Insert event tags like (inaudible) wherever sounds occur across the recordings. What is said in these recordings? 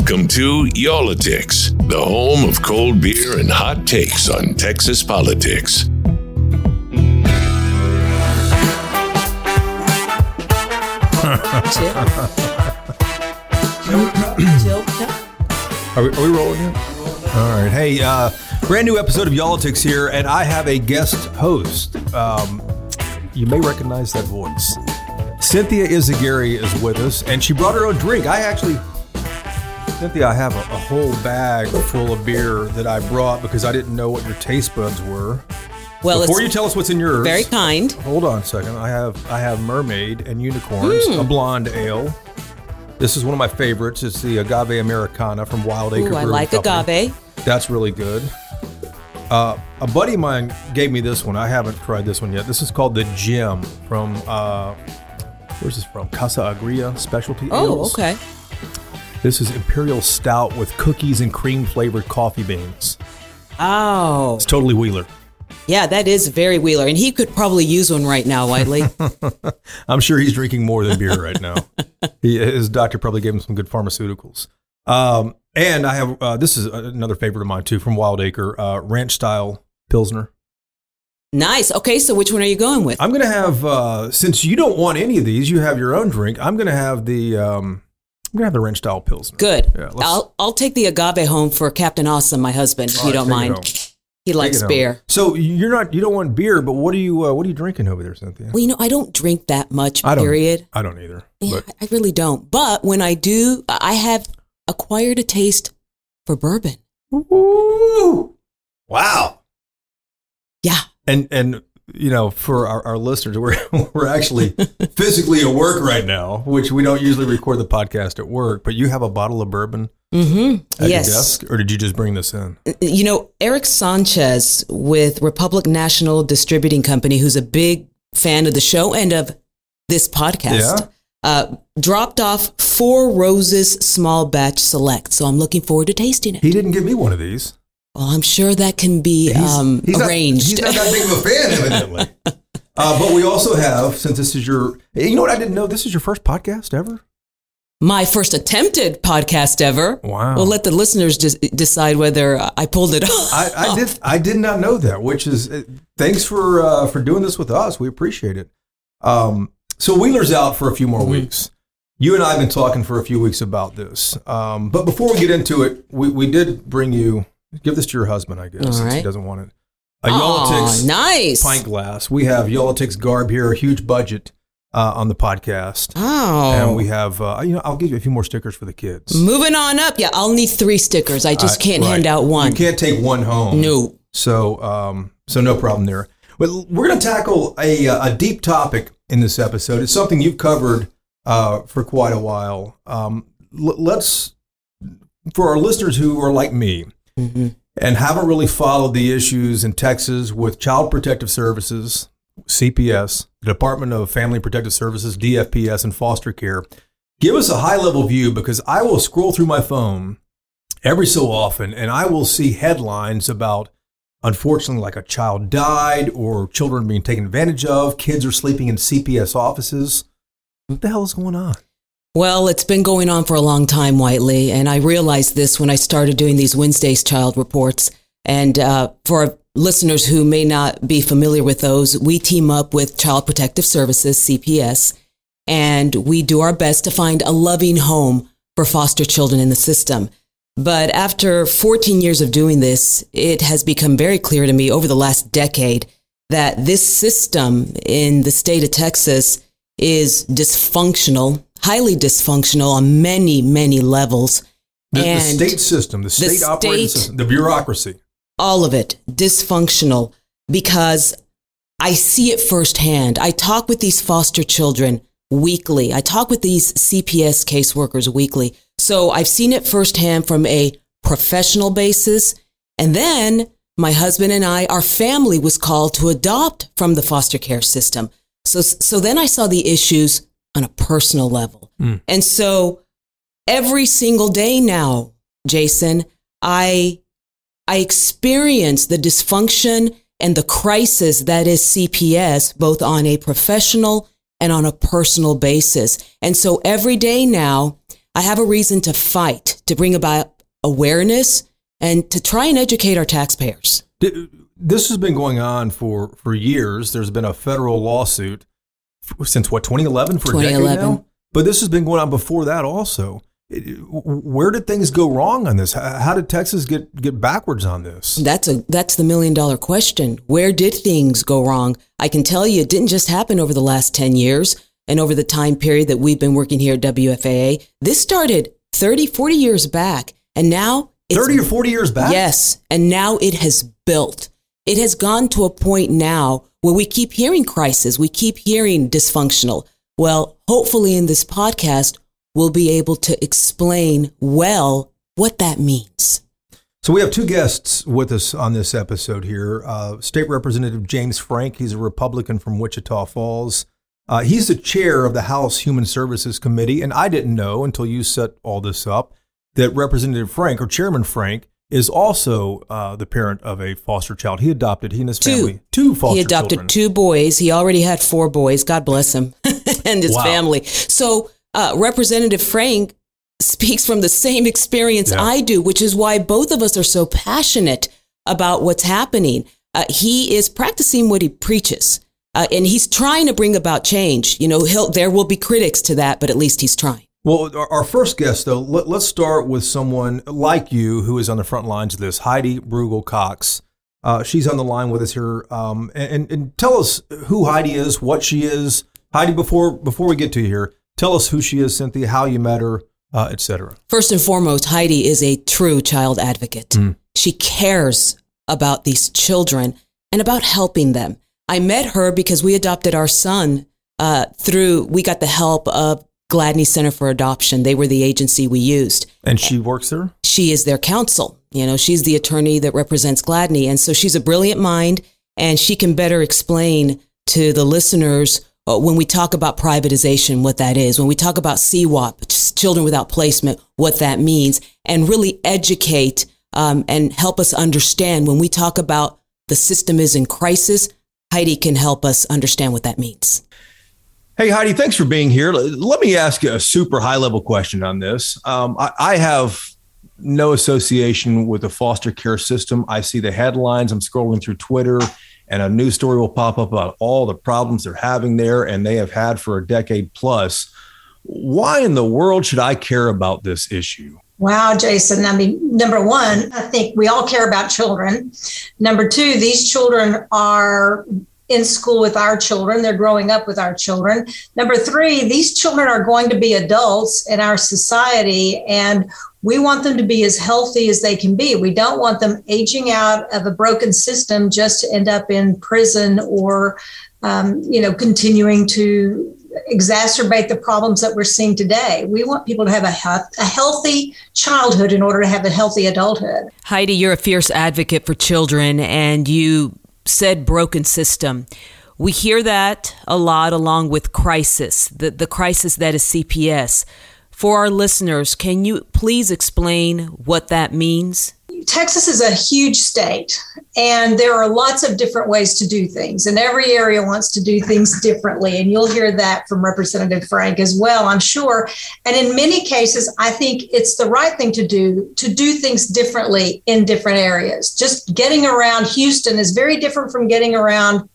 Welcome to Y'all-itics, the home of cold beer and hot takes on Texas politics. Chill. Chill. Chill. Are we, are we rolling yet? All right. Hey, uh, brand new episode of Y'all-itics here, and I have a guest host. Um, you may recognize that voice. Cynthia Izaguirre is with us, and she brought her own drink. I actually, Cynthia, I have a, a whole bag full of beer that I brought because I didn't know what your taste buds were. Well, Before you tell us what's in yours, very kind. Hold on a second. I have I have Mermaid and Unicorns, a blonde ale. This is one of my favorites. It's the Agave Americana from Wild Acre Ooh, I like Company. agave. That's really good. Uh, a buddy of mine gave me this one. I haven't tried this one yet. This is called the Gem from uh, where's this from? Casa Agria Specialty Oh, Ales. okay. This is Imperial Stout with cookies and cream flavored coffee beans. Oh, It's totally Wheeler. yeah, that is very Wheeler, and he could probably use one right now, Whitely. (laughs) I'm sure he's drinking more than beer right now. (laughs) he, his doctor probably gave him some good pharmaceuticals. Um, and I have uh, this is another favorite of mine too from Wild Acre, uh, ranch style pilsner. nice. Okay, so which one are you going with? I'm gonna have uh, since you don't want any of these, you have your own drink. I'm gonna have the um, I'm gonna have the ranch style pills. Good. Yeah, I'll I'll take the agave home for Captain Awesome, my husband. If All you right, don't mind. He likes Take home. beer. So you're not you don't want beer, but what are you uh, what are you drinking over there, Cynthia? Well, you know, I don't drink that much. I. Period. I don't either. Yeah, I really don't. But when I do, I have acquired a taste for bourbon. Ooh. wow. Yeah. And and you know, for our, our listeners, we're (laughs) we're actually physically at work right now, which we don't usually record the podcast at work. But you have a bottle of bourbon Mm-hmm. at Yes. your desk, or did you just bring this in? you know, Eric Sanchez with Republic National Distributing Company, who's a big fan of the show and of this podcast, Yeah. uh, dropped off Four Roses Small Batch Select. So I'm looking forward to tasting it. He didn't give me one of these. Well, I'm sure that can be He's, um, he's not- arranged. he's not that big of a fan, (laughs) evidently. uh, but we also have, since this is your, you know what I didn't know? This is your first podcast ever. My first attempted podcast ever. Wow. We'll let the listeners just decide whether I pulled it off. I, I did. I did not know that. Which is uh, thanks for uh, for doing this with us. We appreciate it. Um, so Wheeler's out for a few more weeks. You and I have been talking for a few weeks about this. Um, but before we get into it, we, we did bring you give this to your husband, I guess, All since he doesn't want it. A Aw, nice. pint glass. We have Y'all-itics garb here, a huge budget uh, on the podcast, Oh. and we have uh, you know I'll give you a few more stickers for the kids. Moving on up. Yeah, I'll need three stickers. I just can't right. hand out one. You can't take one home. No. So, um, so no problem there. Well, we're going to tackle a, uh, a deep topic in this episode. It's something you've covered uh, for quite a while. Um, l- let's, for our listeners who are like me Mhm. and haven't really followed the issues in Texas with Child Protective Services, CPS, the Department of Family Protective Services, DFPS, and foster care, give us a high level view because I will scroll through my phone every so often and I will see headlines about unfortunately like a child died or children being taken advantage of, kids are sleeping in CPS offices. What the hell is going on? Well, it's been going on for a long time, Whitely, and I realized this when I started doing these Wednesdays child reports. And uh, for listeners who may not be familiar with those, we team up with Child Protective Services, CPS, and we do our best to find a loving home for foster children in the system. But after 14 years of doing this, it has become very clear to me over the last decade that this system in the state of Texas is dysfunctional, highly dysfunctional on many, many levels. The, the state system, the state operating state- system, the bureaucracy. all of it dysfunctional because I see it firsthand. I talk with these foster children weekly. I talk with these CPS caseworkers weekly. So I've seen it firsthand from a professional basis. And then my husband and I, our family was called to adopt from the foster care system. So, so then I saw the issues on a personal level. Mm. And so every single day now, Jason, I I experience the dysfunction and the crisis that is CPS, both on a professional and on a personal basis. And so every day now, I have a reason to fight, to bring about awareness and to try and educate our taxpayers. This has been going on for, for years. There's been a federal lawsuit since what 2011 for 2011. a decade now. But this has been going on before that also. Where did things go wrong on this? How did Texas get get backwards on this? That's a that's the million dollar question. Where did things go wrong? I can tell you it didn't just happen over the last 10 years and over the time period that we've been working here at WFAA. This started 30, 40 years back and now 30 or 40 years back? Yes, and now it has built. It has gone to a point now where we keep hearing crisis, we keep hearing dysfunctional. Well, hopefully in this podcast we'll be able to explain well what that means. So we have two guests with us on this episode here. Uh, State Representative James Frank, he's a Republican from Wichita Falls. Uh, he's the chair of the House Human Services Committee, and I didn't know until you set all this up that Representative Frank or Chairman Frank is also uh, the parent of a foster child. He adopted he and his two. family two foster. Children. He adopted children. two boys. He already had four boys. God bless him (laughs) and his wow. family. So uh, Representative Frank speaks from the same experience yeah. I do, which is why both of us are so passionate about what's happening. Uh, he is practicing what he preaches. Uh, and he's trying to bring about change. You know, there will be critics to that, but at least he's trying. Well, our first guest, though, let, us start with someone like you who is on the front lines of this, Heidi Brugel Cox. Uh, she's on the line with us here, um, and, and, tell us who Heidi is, what she is. Heidi, before before we get to you here, tell us who she is, Cynthia, how you met her, uh, etc. First and foremost, Heidi is a true child advocate. Mm. She cares about these children and about helping them. I met her because we adopted our son uh, through. We got the help of Gladney Center for Adoption. They were the agency we used. And she works there? She is their counsel. You know, she's the attorney that represents Gladney. And so she's a brilliant mind and she can better explain to the listeners uh, when we talk about privatization, what that is, when we talk about CWOP, children without placement, what that means, and really educate um, and help us understand when we talk about the system is in crisis. Heidi can help us understand what that means. Hey, Heidi, thanks for being here. Let me ask you a super high level question on this. Um, I, I, have no association with the foster care system. I see the headlines, I'm scrolling through Twitter, and a news story will pop up about all the problems they're having there and they have had for a decade plus. Why in the world should I care about this issue? Wow, Jason. I mean, number one, I think we all care about children. Number two, these children are in school with our children. They're growing up with our children. Number three, these children are going to be adults in our society, and we want them to be as healthy as they can be. We don't want them aging out of a broken system just to end up in prison or, um, you know, continuing to exacerbate the problems that we're seeing today. We want people to have a, a healthy childhood in order to have a healthy adulthood. Heidi, you're a fierce advocate for children, and you said broken system. We hear that a lot along with crisis, the, the crisis that is CPS. For our listeners, can you please explain what that means? Texas is a huge state, and there are lots of different ways to do things, and every area wants to do things differently. And you'll hear that from Representative Frank as well, I'm sure. And in many cases, I think it's the right thing to do to do things differently in different areas. Just getting around Houston is very different from getting around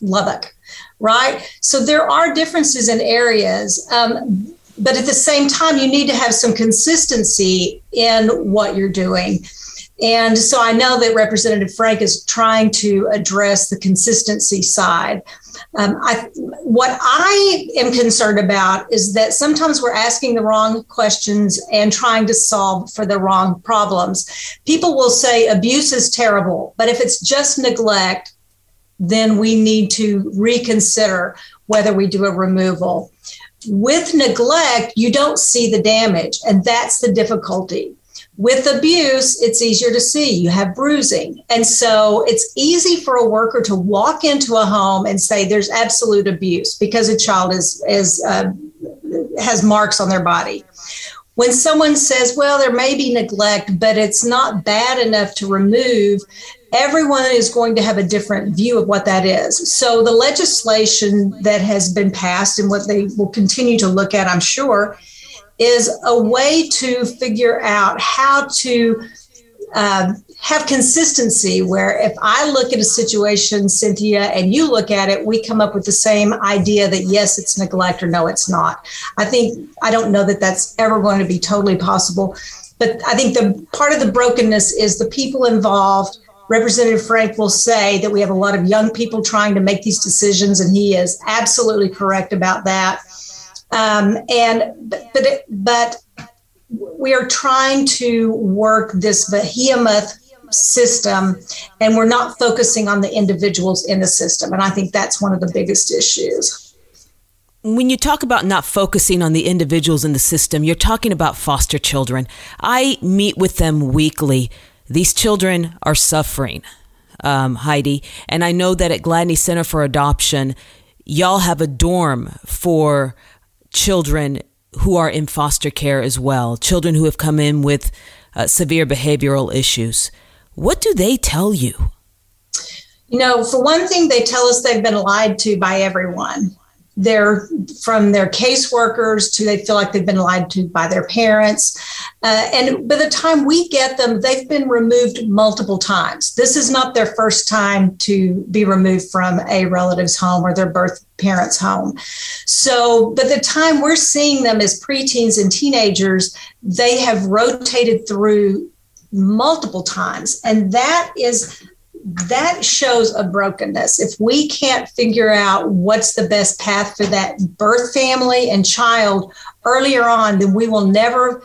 Lubbock, right? So there are differences in areas. Um, but at the same time, you need to have some consistency in what you're doing. And so I know that Representative Frank is trying to address the consistency side. Um, I, what I am concerned about is that sometimes we're asking the wrong questions and trying to solve for the wrong problems. People will say abuse is terrible, but if it's just neglect, then we need to reconsider whether we do a removal. With neglect, you don't see the damage, and that's the difficulty with abuse, it's easier to see. You have bruising. And so it's easy for a worker to walk into a home and say there's absolute abuse because a child is, is uh, has marks on their body. When someone says, well, there may be neglect, but it's not bad enough to remove, everyone is going to have a different view of what that is. So the legislation that has been passed and what they will continue to look at, I'm sure, is a way to figure out how to uh, have consistency where if I look at a situation, Cynthia, and you look at it, we come up with the same idea that yes, it's neglect or no, it's not. I think, I don't know that that's ever going to be totally possible. But I think the part of the brokenness is the people involved. Representative Frank will say that we have a lot of young people trying to make these decisions, and he is absolutely correct about that. Um, and but but, it, but we are trying to work this behemoth system and we're not focusing on the individuals in the system. And i think that's one of the biggest issues. When you talk about not focusing on the individuals in the system you're talking about foster children. I meet with them weekly. These children are suffering um, heidi and i know that at gladney center for adoption y'all have a dorm for children who are in foster care as well, children who have come in with uh, severe behavioral issues. What do they tell you? You know, for one thing, they tell us they've been lied to by everyone they're from their caseworkers to they feel like they've been lied to by their parents. Uh, and by the time we get them, they've been removed multiple times. This is not their first time to be removed from a relative's home or their birth parents' home. So by the time we're seeing them as preteens and teenagers, they have rotated through multiple times. And that is that shows a brokenness. If we can't figure out what's the best path for that birth family and child earlier on, then we will never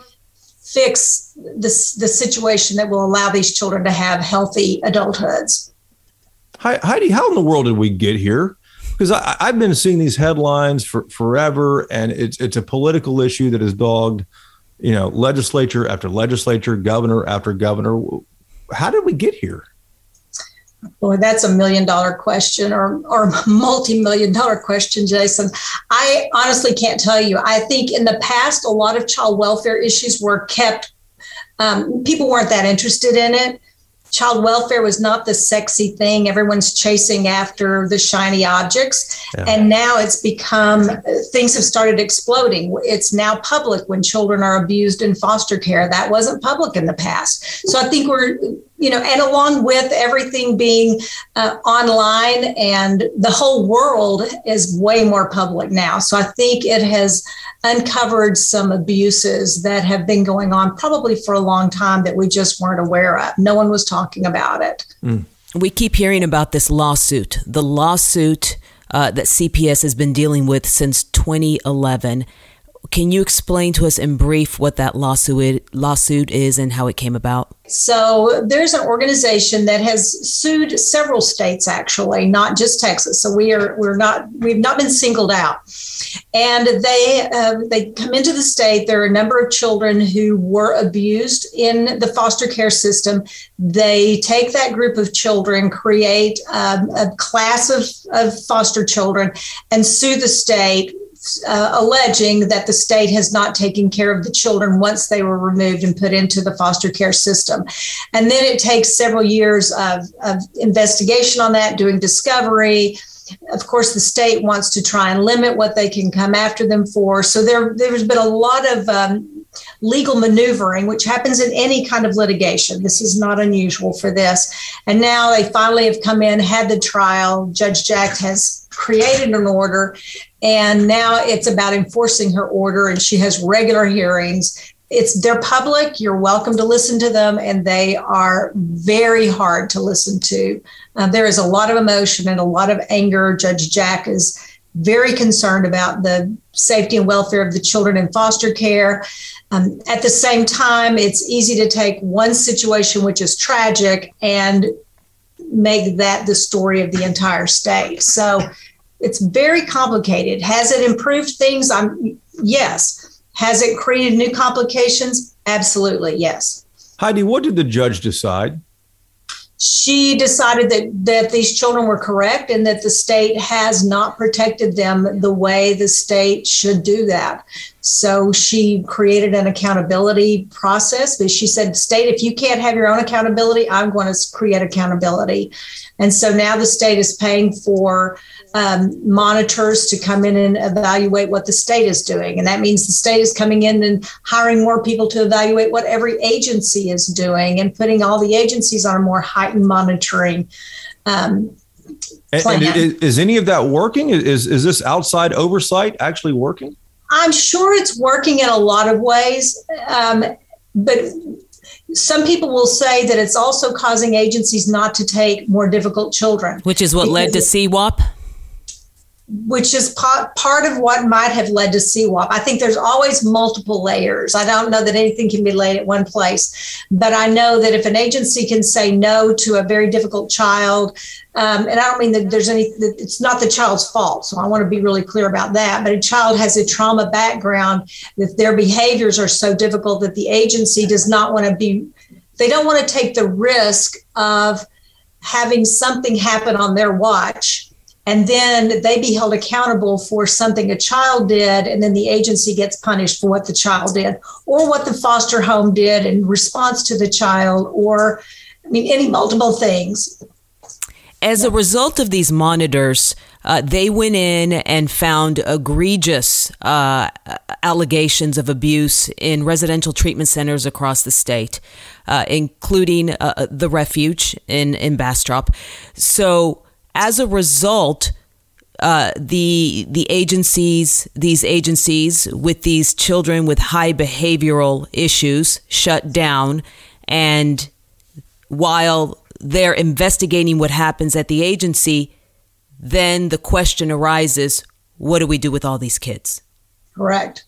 fix this the situation that will allow these children to have healthy adulthoods. Heidi, how in the world did we get here? Because I, have been seeing these headlines for forever, and it's it's a political issue that has dogged, you know, legislature after legislature, governor after governor. How did we get here? Boy, that's a million dollar question or, or multi million dollar question, Jason. I honestly can't tell you. I think in the past, a lot of child welfare issues were kept, um, people weren't that interested in it child welfare was not the sexy thing. Everyone's chasing after the shiny objects. Yeah. And now it's become, things have started exploding. It's now public when children are abused in foster care. That wasn't public in the past. So I think we're, you know, and along with everything being uh, online and the whole world is way more public now. So I think it has uncovered some abuses that have been going on probably for a long time that we just weren't aware of. No one was talking about it. Mm. We keep hearing about this lawsuit, the lawsuit uh, that CPS has been dealing with since 2011. Can you explain to us in brief what that lawsuit lawsuit is and how it came about? So there's an organization that has sued several states actually, not just Texas. So we are we're not we've not been singled out. And they uh, they come into the state. There are a number of children who were abused in the foster care system. They take that group of children, create um, a class of, of foster children, and sue the state uh, alleging that the state has not taken care of the children once they were removed and put into the foster care system. And then it takes several years of, of investigation on that, doing discovery. Of course, the state wants to try and limit what they can come after them for. So there, there's been a lot of um, legal maneuvering, which happens in any kind of litigation. This is not unusual for this. And now they finally have come in, had the trial. Judge Jack has created an order, and now it's about enforcing her order, and she has regular hearings. It's they're public. You're welcome to listen to them, and they are very hard to listen to. Uh, there is a lot of emotion and a lot of anger. Judge Jack is very concerned about the safety and welfare of the children in foster care. Um, at the same time, it's easy to take one situation, which is tragic, and make that the story of the entire state. So it's very complicated. Has it improved things? I'm yes. Has it created new complications? Absolutely, yes. Heidi, what did the judge decide? She decided that that these children were correct and that the state has not protected them the way the state should do that. So she created an accountability process. But she said, State, if you can't have your own accountability, I'm going to create accountability. And so now the state is paying for um, monitors to come in and evaluate what the state is doing. And that means the state is coming in and hiring more people to evaluate what every agency is doing and putting all the agencies on a more heightened monitoring. Um, and, and is, is any of that working? Is, is this outside oversight actually working? I'm sure it's working in a lot of ways. Um, but some people will say that it's also causing agencies not to take more difficult children. Which is what led to CWOP? Which is part, part of what might have led to CWOP. I think there's always multiple layers. I don't know that anything can be laid at one place, but I know that if an agency can say no to a very difficult child, um, and I don't mean that there's any, it's not the child's fault. So I want to be really clear about that. But a child has a trauma background, that their behaviors are so difficult that the agency does not want to be, they don't want to take the risk of having something happen on their watch and then they be held accountable for something a child did and then the agency gets punished for what the child did or what the foster home did in response to the child or i mean any multiple things as a result of these monitors uh, they went in and found egregious uh, allegations of abuse in residential treatment centers across the state, uh, including uh, the refuge in, in Bastrop. So, as a result, uh, the the agencies, these agencies with these children with high behavioral issues, shut down, and while they're investigating what happens at the agency, then the question arises: What do we do with all these kids? Correct,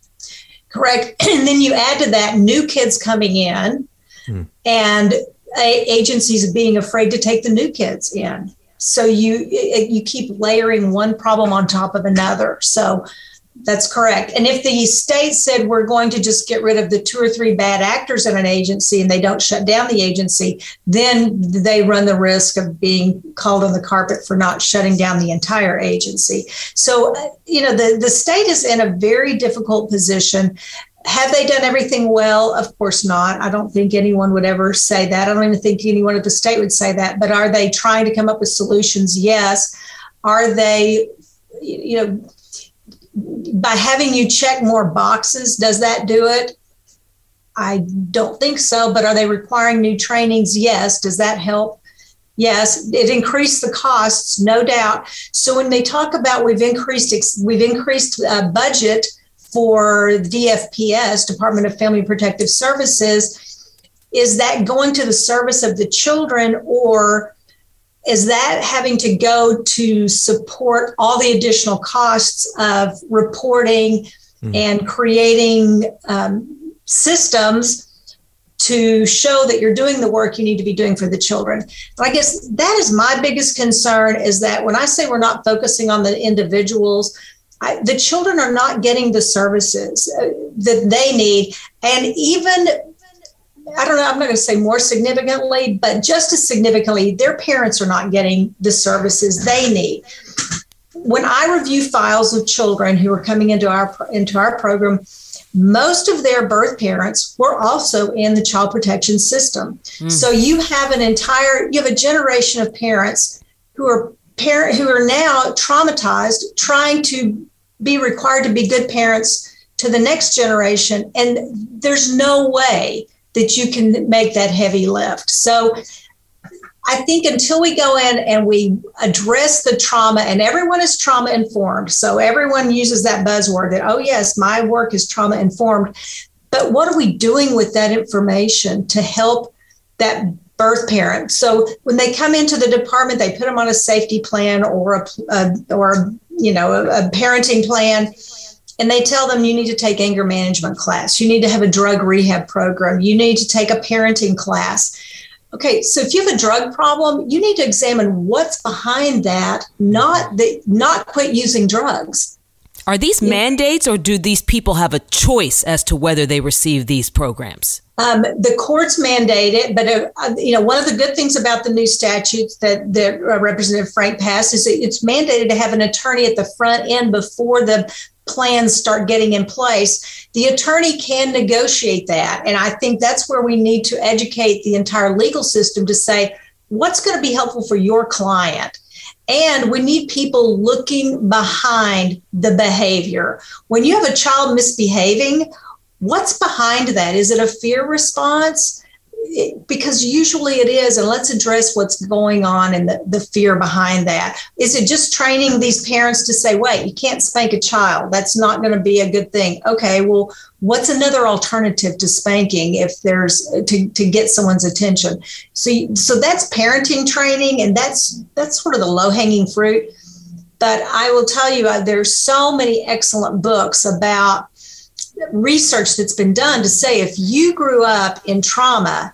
correct. (clears throat) And then you add to that new kids coming in, hmm. and agencies being afraid to take the new kids in so you eh, you keep layering one problem on top of another. So that's correct. And if the state said we're going to just get rid of the two or three bad actors in an agency and they don't shut down the agency then they run the risk of being called on the carpet for not shutting down the entire agency. So eh, you know the, the state is in a very difficult position have they done everything well? Of course not. I don't think anyone would ever say that. I don't even think anyone at the state would say that. But are they trying to come up with solutions? Yes. Are they, you know, by having you check more boxes, does that do it? I don't think so. But are they requiring new trainings? Yes. Does that help? Yes, it increased the costs, no doubt. So when they talk about we've increased we've increased uh, budget for the DFPS, Department of Family Protective Services, is that going to the service of the children or is that having to go to support all the additional costs of reporting mm. and creating um, systems to show that you're doing the work you need to be doing for the children. I guess that is my biggest concern is that when I say we're not focusing on the individuals, I, the children are not getting the services uh, that they need. And even, I don't know, I'm not going to say more significantly, but just as significantly, their parents are not getting the services they need. When I review files of children who are coming into our into our program, most of their birth parents were also in the child protection system. Mm. So you have an entire you have a generation of parents who are parent who are now traumatized trying to be required to be good parents to the next generation. And there's no way that you can make that heavy lift. So I think until we go in and we address the trauma, and everyone is trauma informed. So everyone uses that buzzword that, oh, yes, my work is trauma informed. But what are we doing with that information to help that birth parent? So when they come into the department, they put them on a safety plan or a, a or you know, a, a parenting plan and they tell them you need to take anger management class. You need to have a drug rehab program. You need to take a parenting class. Okay so if you have a drug problem you need to examine what's behind that not the not quit using drugs. Are these mandates or do these people have a choice as to whether they receive these programs um, the courts mandate it, but uh, uh, you know one of the good things about the new statutes that that uh, Representative Frank passed is it's mandated to have an attorney at the front end before the plans start getting in place, the attorney can negotiate that. And I think that's where we need to educate the entire legal system to say, what's going to be helpful for your client? And we need people looking behind the behavior. When you have a child misbehaving, what's behind that? Is it a fear response? because usually it is and let's address what's going on and the, the fear behind that. Is it just training these parents to say wait you can't spank a child. That's not going to be a good thing. Okay well what's another alternative to spanking if there's to, to get someone's attention? So so that's parenting training and that's that's sort of the low hanging fruit. But i will tell you uh, there's so many excellent books about research that's been done to say if you grew up in trauma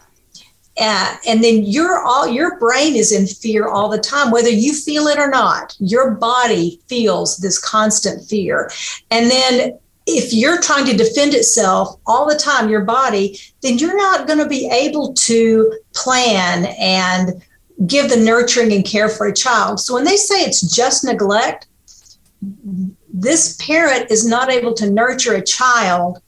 uh, and then your all your brain is in fear all the time whether you feel it or not your body feels this constant fear. And then if you're trying to defend itself all the time your body then you're not going to be able to plan and give the nurturing and care for a child. So when they say it's just neglect this parent is not able to nurture a child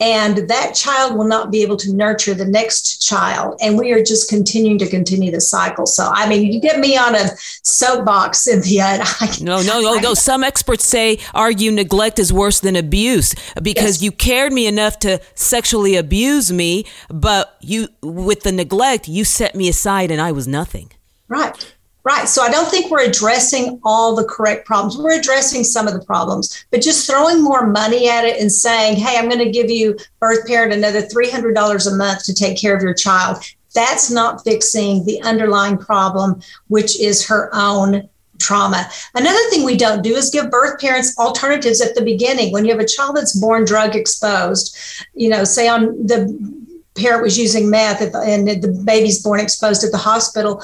and that child will not be able to nurture the next child. And we are just continuing to continue the cycle. So i mean you get me on a soapbox cynthia. (laughs) I, no no no no. Some experts say argue neglect is worse than abuse because yes. you cared me enough to sexually abuse me but you with the neglect you set me aside and i was nothing. Right Right. So I don't think we're addressing all the correct problems. We're addressing some of the problems, but just throwing more money at it and saying, hey, I'm going to give you, birth parent, another $300 a month to take care of your child. That's not fixing the underlying problem, which is her own trauma. Another thing we don't do is give birth parents alternatives at the beginning. When you have a child that's born drug exposed, you know, say on the parent was using meth and the baby's born exposed at the hospital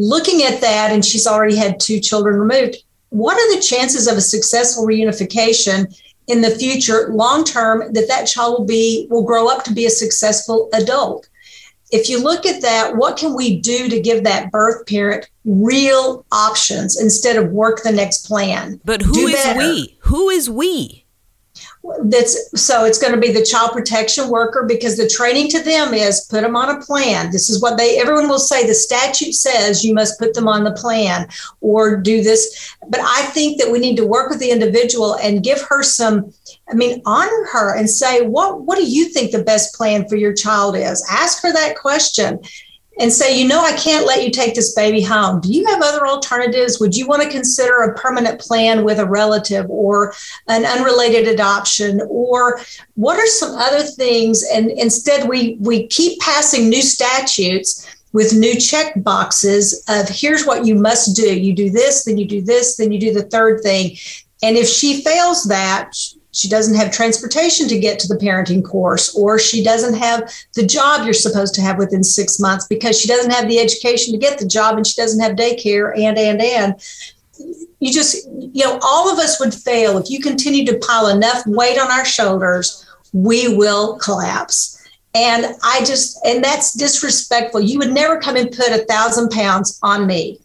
looking at that, and she's already had two children removed. What are the chances of a successful reunification in the future, long term, that that child will be will grow up to be a successful adult? If you look at that, what can we do to give that birth parent real options instead of work the next plan? But who do is better? we? Who is we? That's so it's going to be the child protection worker because the training to them is put them on a plan. This is what they everyone will say the statute says you must put them on the plan or do this. But i think that we need to work with the individual and give her some i mean honor her and say what what do you think the best plan for your child is? Ask her that question and say, you know, I can't let you take this baby home. Do you have other alternatives? Would you want to consider a permanent plan with a relative or an unrelated adoption? Or what are some other things? And instead, we, we keep passing new statutes with new check boxes of here's what you must do. You do this, then you do this, then you do the third thing. And if she fails that, she doesn't have transportation to get to the parenting course, or she doesn't have the job you're supposed to have within six months because she doesn't have the education to get the job and she doesn't have daycare, and, and, and. You just, you know, all of us would fail if you continue to pile enough weight on our shoulders, we will collapse. And I just, and that's disrespectful. You would never come and put a thousand pounds on me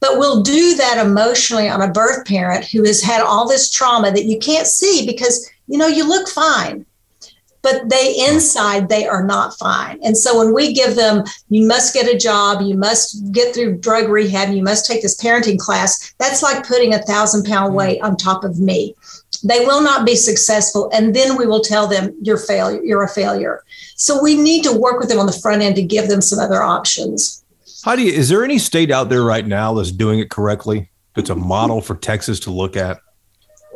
but we'll do that emotionally on a birth parent who has had all this trauma that you can't see because you know you look fine but they inside they are not fine. And so when we give them you must get a job you must get through drug rehab you must take this parenting class that's like putting a thousand pound mm. weight on top of me. They will not be successful and then we will tell them you're failure you're a failure. So we need to work with them on the front end to give them some other options Heidi, is there any state out there right now that's doing it correctly? That's a model for Texas to look at?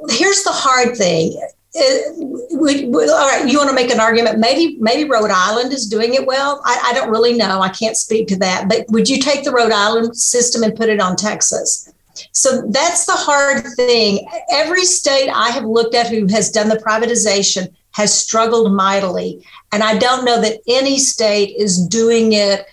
Here's the hard thing. Uh, we, we, all right, you want to make an argument? Maybe, maybe Rhode Island is doing it well. I, I don't really know. I can't speak to that. But would you take the Rhode Island system and put it on Texas? So that's the hard thing. Every state I have looked at who has done the privatization has struggled mightily. And I don't know that any state is doing it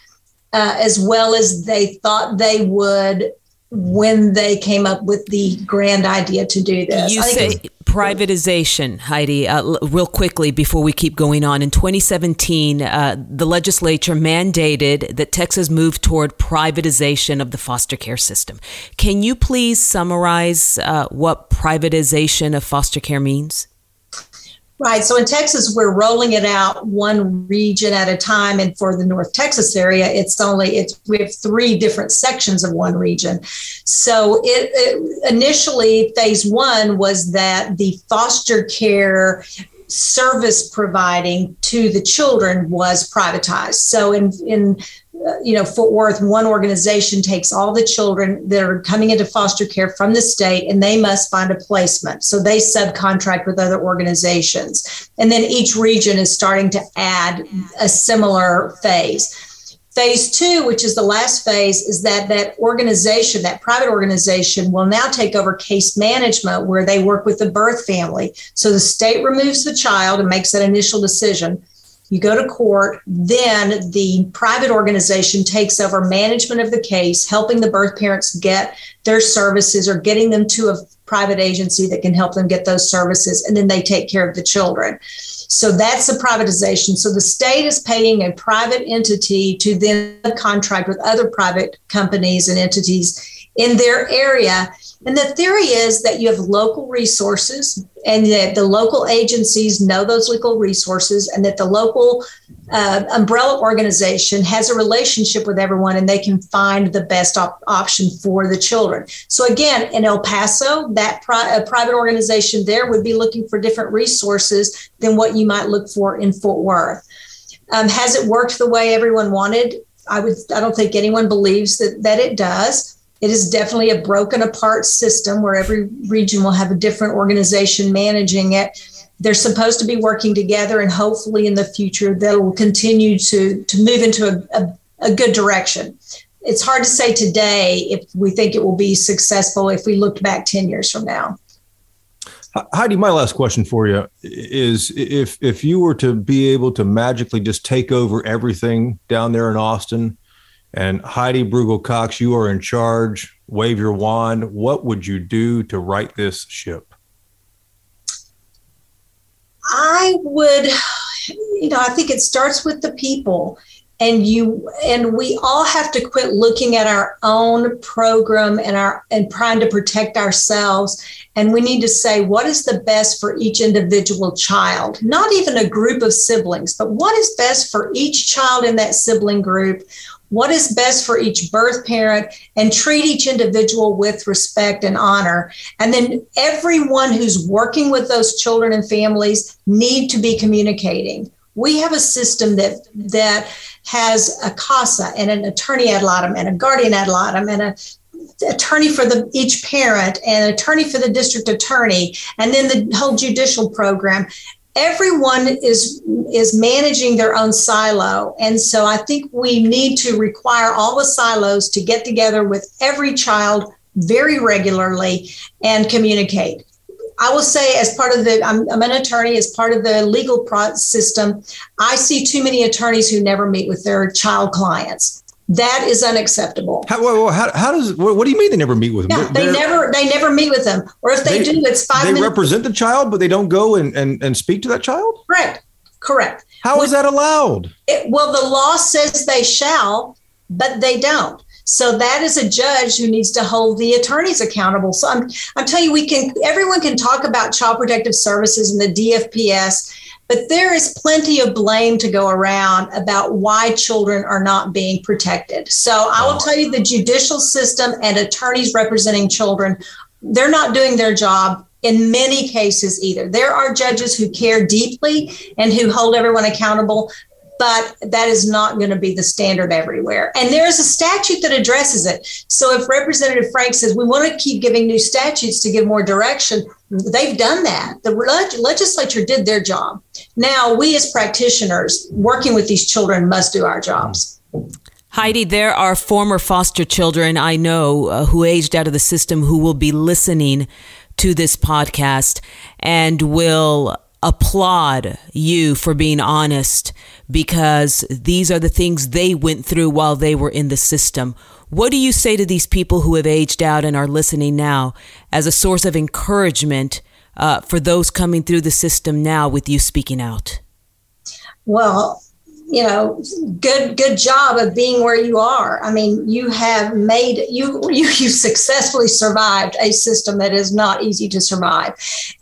uh, as well as they thought they would when they came up with the grand idea to do this. You say privatization, Heidi, uh, real quickly before we keep going on. In 2017, uh, the legislature mandated that Texas move toward privatization of the foster care system. Can you please summarize uh, what privatization of foster care means? Right. So in Texas, we're rolling it out one region at a time, and for the North Texas area, it's only it's we have three different sections of one region. So it, it initially phase one was that the foster care service providing to the children was privatized. So in in you know, Fort Worth, one organization takes all the children that are coming into foster care from the state and they must find a placement. So they subcontract with other organizations. And then each region is starting to add a similar phase. Phase two, which is the last phase, is that that organization, that private organization, will now take over case management where they work with the birth family. So the state removes the child and makes that initial decision you go to court, then the private organization takes over management of the case, helping the birth parents get their services or getting them to a private agency that can help them get those services, and then they take care of the children. So that's the privatization. So the state is paying a private entity to then contract with other private companies and entities in their area and the theory is that you have local resources and that the local agencies know those local resources and that the local uh, umbrella organization has a relationship with everyone and they can find the best op- option for the children. So, again, in El Paso, that pri- private organization there would be looking for different resources than what you might look for in Fort Worth. Um, has it worked the way everyone wanted? I would. I don't think anyone believes that that it does. It is definitely a broken apart system where every region will have a different organization managing it. They're supposed to be working together, and hopefully in the future, that will continue to, to move into a, a, a good direction. It's hard to say today if we think it will be successful if we looked back 10 years from now. Heidi, my last question for you is if if you were to be able to magically just take over everything down there in Austin, and Heidi Brugel Cox, you are in charge. Wave your wand. What would you do to right this ship? I would, you know, I think it starts with the people and you and we all have to quit looking at our own program and our and trying to protect ourselves and we need to say what is the best for each individual child not even a group of siblings but what is best for each child in that sibling group what is best for each birth parent and treat each individual with respect and honor. And then everyone who's working with those children and families need to be communicating. We have a system that that has a CASA and an attorney ad litem and a guardian ad litem and a attorney for the each parent and attorney for the district attorney and then the whole judicial program everyone is is managing their own silo. And so i think we need to require all the silos to get together with every child very regularly and communicate. I will say as part of the i'm, I'm an attorney as part of the legal pro- system i see too many attorneys who never meet with their child clients that is unacceptable. How, how, how does what, do you mean they never meet with them? Yeah, they never they never meet with them, or if they, they do, it's five. They minutes. represent the child, but they don't go and, and, and speak to that child. Correct. Correct. How is that allowed? It, well, the law says they shall, but they don't. So that is a judge who needs to hold the attorneys accountable. So I'm I'm telling you, we can everyone can talk about child protective services and the DFPS but there is plenty of blame to go around about why children are not being protected. So I will tell you the judicial system and attorneys representing children, they're not doing their job in many cases either. There are judges who care deeply and who hold everyone accountable, but that is not going to be the standard everywhere. And there is a statute that addresses it. So if Representative Frank says we want to keep giving new statutes to give more direction, they've done that. The legislature did their job. Now, we as practitioners working with these children must do our jobs. Heidi, there are former foster children I know uh, who aged out of the system who will be listening to this podcast and will applaud you for being honest because these are the things they went through while they were in the system. What do you say to these people who have aged out and are listening now as a source of encouragement uh, for those coming through the system now with you speaking out? Well, you know good good job of being where you are. I mean you have made you you (laughs) you successfully survived a system that is not easy to survive.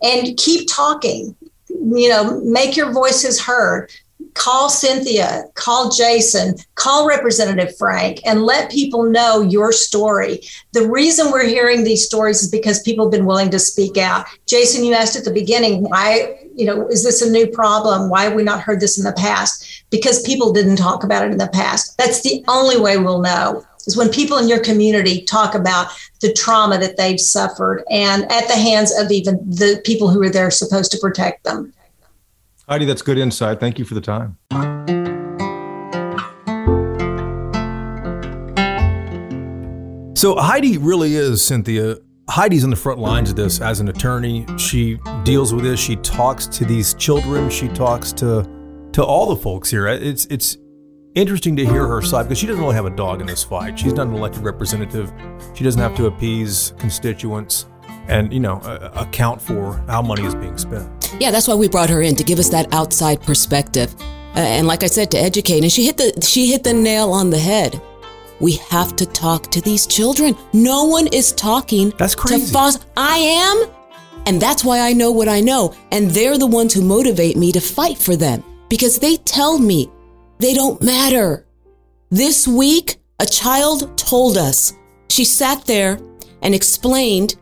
And keep talking. You know make your voices heard call Cynthia, call Jason, call Representative Frank, and let people know your story. The reason we're hearing these stories is because people have been willing to speak out. Jason, you asked at the beginning, why, you know, is this a new problem? Why have we not heard this in the past? Because people didn't talk about it in the past. That's the only way we'll know is when people in your community talk about the trauma that they've suffered and at the hands of even the people who are there supposed to protect them. Heidi, that's good insight. Thank you for the time. So Heidi really is Cynthia. Heidi's on the front lines of this as an attorney. She deals with this. She talks to these children. She talks to to all the folks here. It's it's interesting to hear her side because she doesn't really have a dog in this fight. She's not an elected representative. She doesn't have to appease constituents and you know account for how money is being spent. Yeah, that's why we brought her in to give us that outside perspective, uh, and like I said, to educate. And she hit the she hit the nail on the head. We have to talk to these children. No one is talking. That's crazy. To Foz. I am, and that's why I know what I know. And they're the ones who motivate me to fight for them because they tell me they don't matter. This week, a child told us. She sat there and explained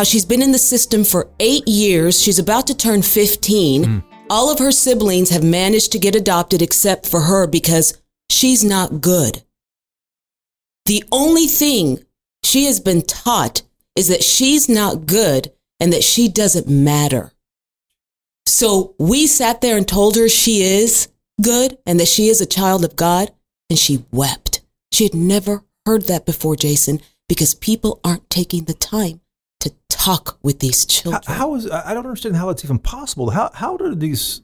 how she's been in the system for eight years. She's about to turn 15. Mm. All of her siblings have managed to get adopted except for her because she's not good. The only thing she has been taught is that she's not good and that she doesn't matter. So we sat there and told her she is good and that she is a child of God, and she wept. She had never heard that before, Jason, because people aren't taking the time talk with these children. how, how is I don't understand how it's even possible. How how do these?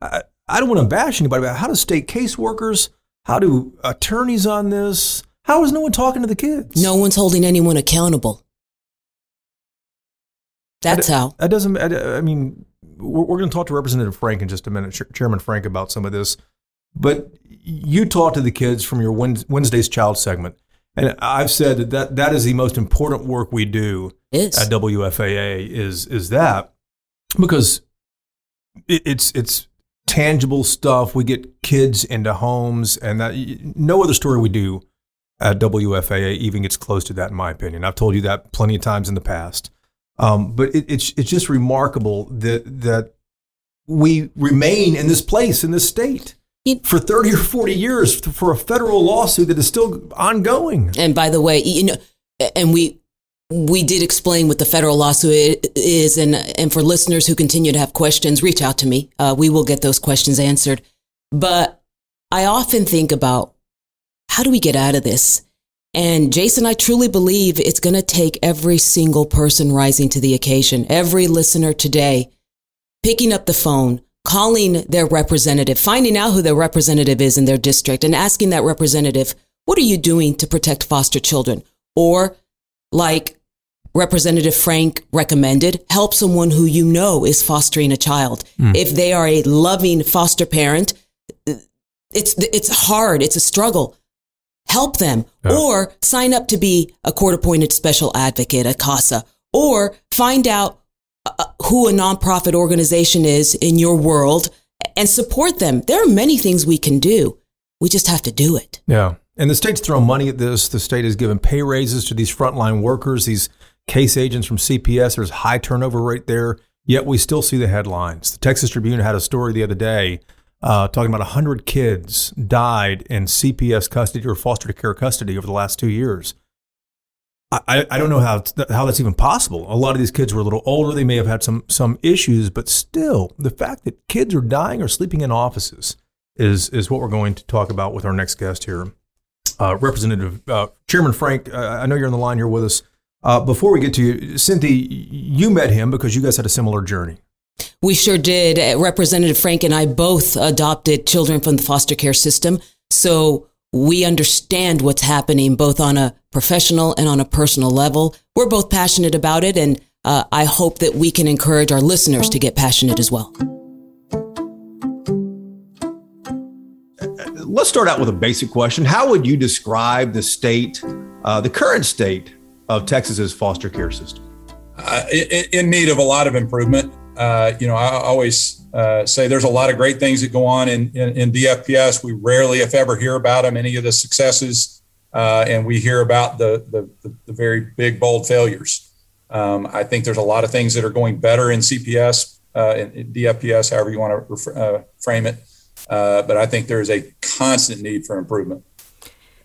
I, I don't want to bash anybody, but how do state caseworkers? How do attorneys on this? How is no one talking to the kids? No one's holding anyone accountable. That's how. That doesn't. I, I mean, we're, we're going to talk to Representative Frank in just a minute, Chairman Frank, about some of this. But you talk to the kids from your Wednesday's Child segment. And I've said that, that that is the most important work we do is. at WFAA is is that because it, it's it's tangible stuff. We get kids into homes, and that no other story we do at WFAA even gets close to that, in my opinion. I've told you that plenty of times in the past. Um, but it, it's it's just remarkable that that we remain in this place in this state for 30 or 40 years for a federal lawsuit that is still ongoing. And by the way, you know, and we we did explain what the federal lawsuit is, and and for listeners who continue to have questions, reach out to me. Uh, we will get those questions answered. But I often think about how do we get out of this? And Jason, I truly believe it's going to take every single person rising to the occasion, every listener today, picking up the phone, calling their representative, finding out who their representative is in their district, and asking that representative, what are you doing to protect foster children? Or, like Representative Frank recommended, help someone who you know is fostering a child. Mm. If they are a loving foster parent, it's, it's hard. It's a struggle. Help them yeah. or sign up to be a court appointed special advocate at CASA or find out uh, who a nonprofit organization is in your world and support them. There are many things we can do. We just have to do it. Yeah. And the state's thrown money at this. The state has given pay raises to these frontline workers, these case agents from CPS. There's high turnover rate there, yet we still see the headlines. The Texas Tribune had a story the other day uh, talking about 100 kids died in CPS custody or foster care custody over the last two years. I, I don't know how how that's even possible. A lot of these kids were a little older; they may have had some some issues, but still, the fact that kids are dying or sleeping in offices is is what we're going to talk about with our next guest here, uh, Representative uh, Chairman Frank. Uh, I know you're on the line here with us. Uh, before we get to you, Cynthia, you met him because you guys had a similar journey. We sure did. Representative Frank and I both adopted children from the foster care system. So we understand what's happening both on a professional and on a personal level. We're both passionate about it. And uh, I hope that we can encourage our listeners to get passionate as well. Let's start out with a basic question. How would you describe the state, uh, the current state of Texas's foster care system? Uh, in, in, need of a lot of improvement. Uh, you know, I always uh, say there's a lot of great things that go on in, in, in, DFPS. We rarely, if ever, hear about them, any of the successes, uh, and we hear about the, the, the, very big, bold failures. Um, I think there's a lot of things that are going better in CPS, uh, in, in DFPS, however you want to uh, frame it. but I think there is a constant need for improvement.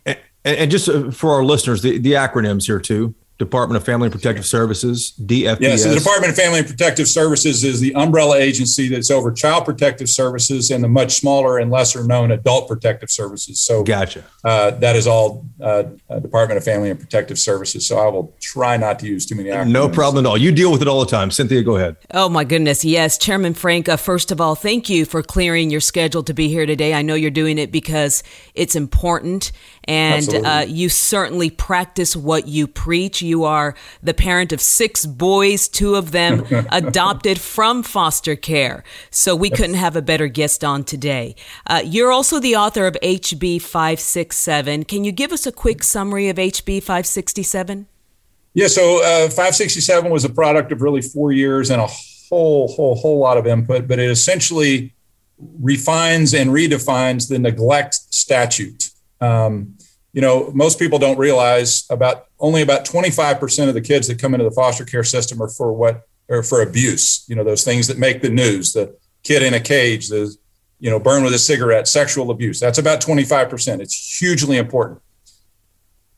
And, and just for our listeners, the, the acronyms here too Department of Family and Protective Services, DFPS. Yes, the Department of Family and Protective Services is the umbrella agency that's over Child Protective Services and the much smaller and lesser known Adult Protective Services. So, gotcha. Uh, that is all uh, Department of Family and Protective Services. So, I will try not to use too many acronyms. No problem at all. You deal with it all the time. Cynthia, go ahead. Oh, my goodness. Yes. Chairman Frank, uh, first of all, thank you for clearing your schedule to be here today. I know you're doing it because it's important and uh, you certainly practice what you preach. You are the parent of six boys, two of them (laughs) adopted from foster care. So we couldn't have a better guest on today. Uh, you're also the author of HB 567. Can you give us a quick summary of HB 567? Yeah, so uh, 567 was a product of really four years and a whole, whole, whole lot of input, but it essentially refines and redefines the neglect statute. Um, you know, most people don't realize about only about 25% of the kids that come into the foster care system are for what or for abuse. You know, those things that make the news, the kid in a cage, the you know, burn with a cigarette, sexual abuse. That's about 25%. It's hugely important.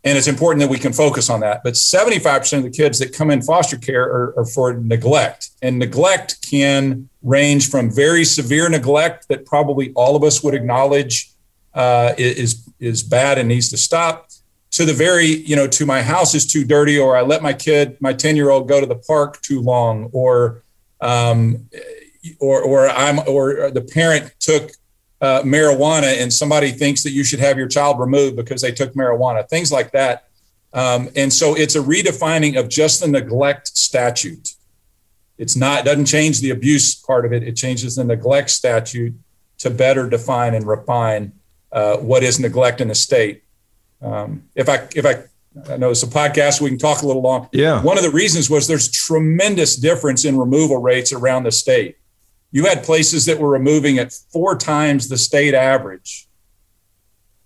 And it's important that we can focus on that. But 75% of the kids that come in foster care are, are for neglect. And neglect can range from very severe neglect that probably all of us would acknowledge uh, is is bad and needs to stop. To the very you know to my house is too dirty or i let my kid my 10 year old go to the park too long or um, or or i'm or the parent took uh, marijuana and somebody thinks that you should have your child removed because they took marijuana things like that. Um, and so it's a redefining of just the neglect statute. It's not it doesn't change the abuse part of it. It changes the neglect statute to better define and refine uh, what is neglect in the state. Um, if I if I I know it's a podcast, we can talk a little long. Yeah. One of the reasons was there's tremendous difference in removal rates around the state. You had places that were removing at four times the state average.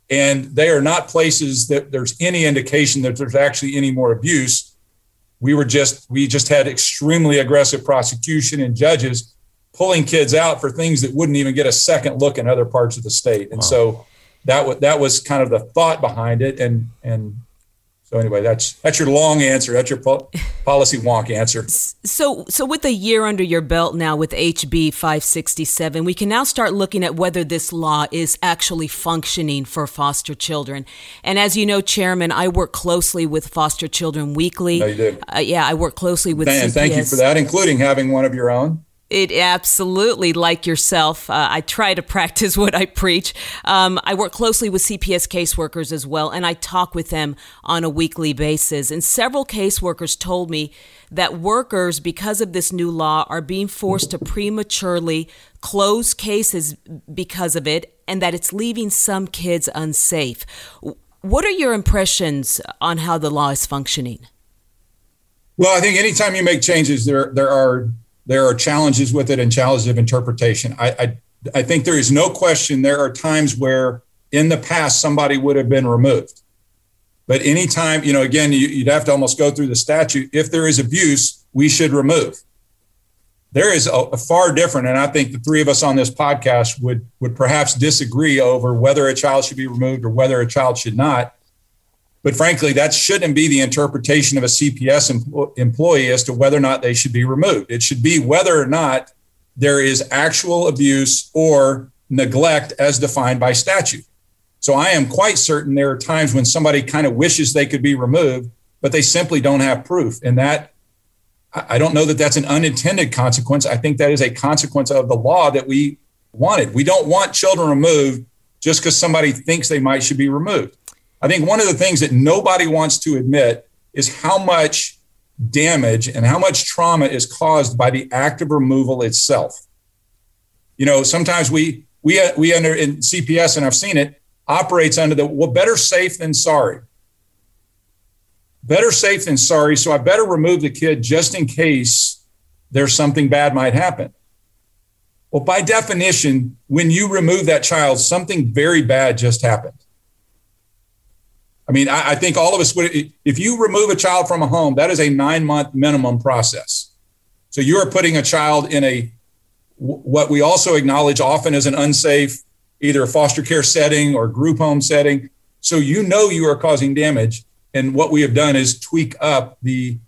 And they are not places that there's any indication that there's actually any more abuse. We were just, we just had extremely aggressive prosecution and judges pulling kids out for things that wouldn't even get a second look in other parts of the state. And wow. so that was that was kind of the thought behind it, and and so anyway, that's that's your long answer. That's your po- (laughs) policy wonk answer. So so with a year under your belt now with HB 567, we can now start looking at whether this law is actually functioning for foster children. And as you know, Chairman, I work closely with Foster Children Weekly. No, you did. Uh, yeah, I work closely with. And thank you for that, including having one of your own. It absolutely, like yourself, uh, I try to practice (laughs) what I preach. Um, I work closely with CPS caseworkers as well, and I talk with them on a weekly basis. And several caseworkers told me that workers, because of this new law, are being forced to prematurely close cases because of it, and that it's leaving some kids unsafe. What are your impressions on how the law is functioning? Well, I think anytime you make changes, there there are there are challenges with it and challenges of interpretation. I, I, I think there is no question there are times where in the past somebody would have been removed. But anytime, you know, again, you, would have to almost go through the statute. If there is abuse, we should remove. There is a, a, far different, and I think the three of us on this podcast would would perhaps disagree over whether a child should be removed or whether a child should not. But frankly, that shouldn't be the interpretation of a CPS employee as to whether or not they should be removed. It should be whether or not there is actual abuse or neglect as defined by statute. So I am quite certain there are times when somebody kind of wishes they could be removed, but they simply don't have proof. And that I don't know that that's an unintended consequence. I think that is a consequence of the law that we wanted. We don't want children removed just because somebody thinks they might should be removed. I think one of the things that nobody wants to admit is how much damage and how much trauma is caused by the act of removal itself. You know, sometimes we we we under in CPS and I've seen it operates under the well better safe than sorry. Better safe than sorry, so I better remove the kid just in case there's something bad might happen. Well, by definition, when you remove that child, something very bad just happened. I mean, I, I, think all of us would, if you remove a child from a home, that is a nine month minimum process. So you are putting a child in a, what we also acknowledge often as an unsafe, either foster care setting or group home setting. So you know you are causing damage. And what we have done is tweak up the,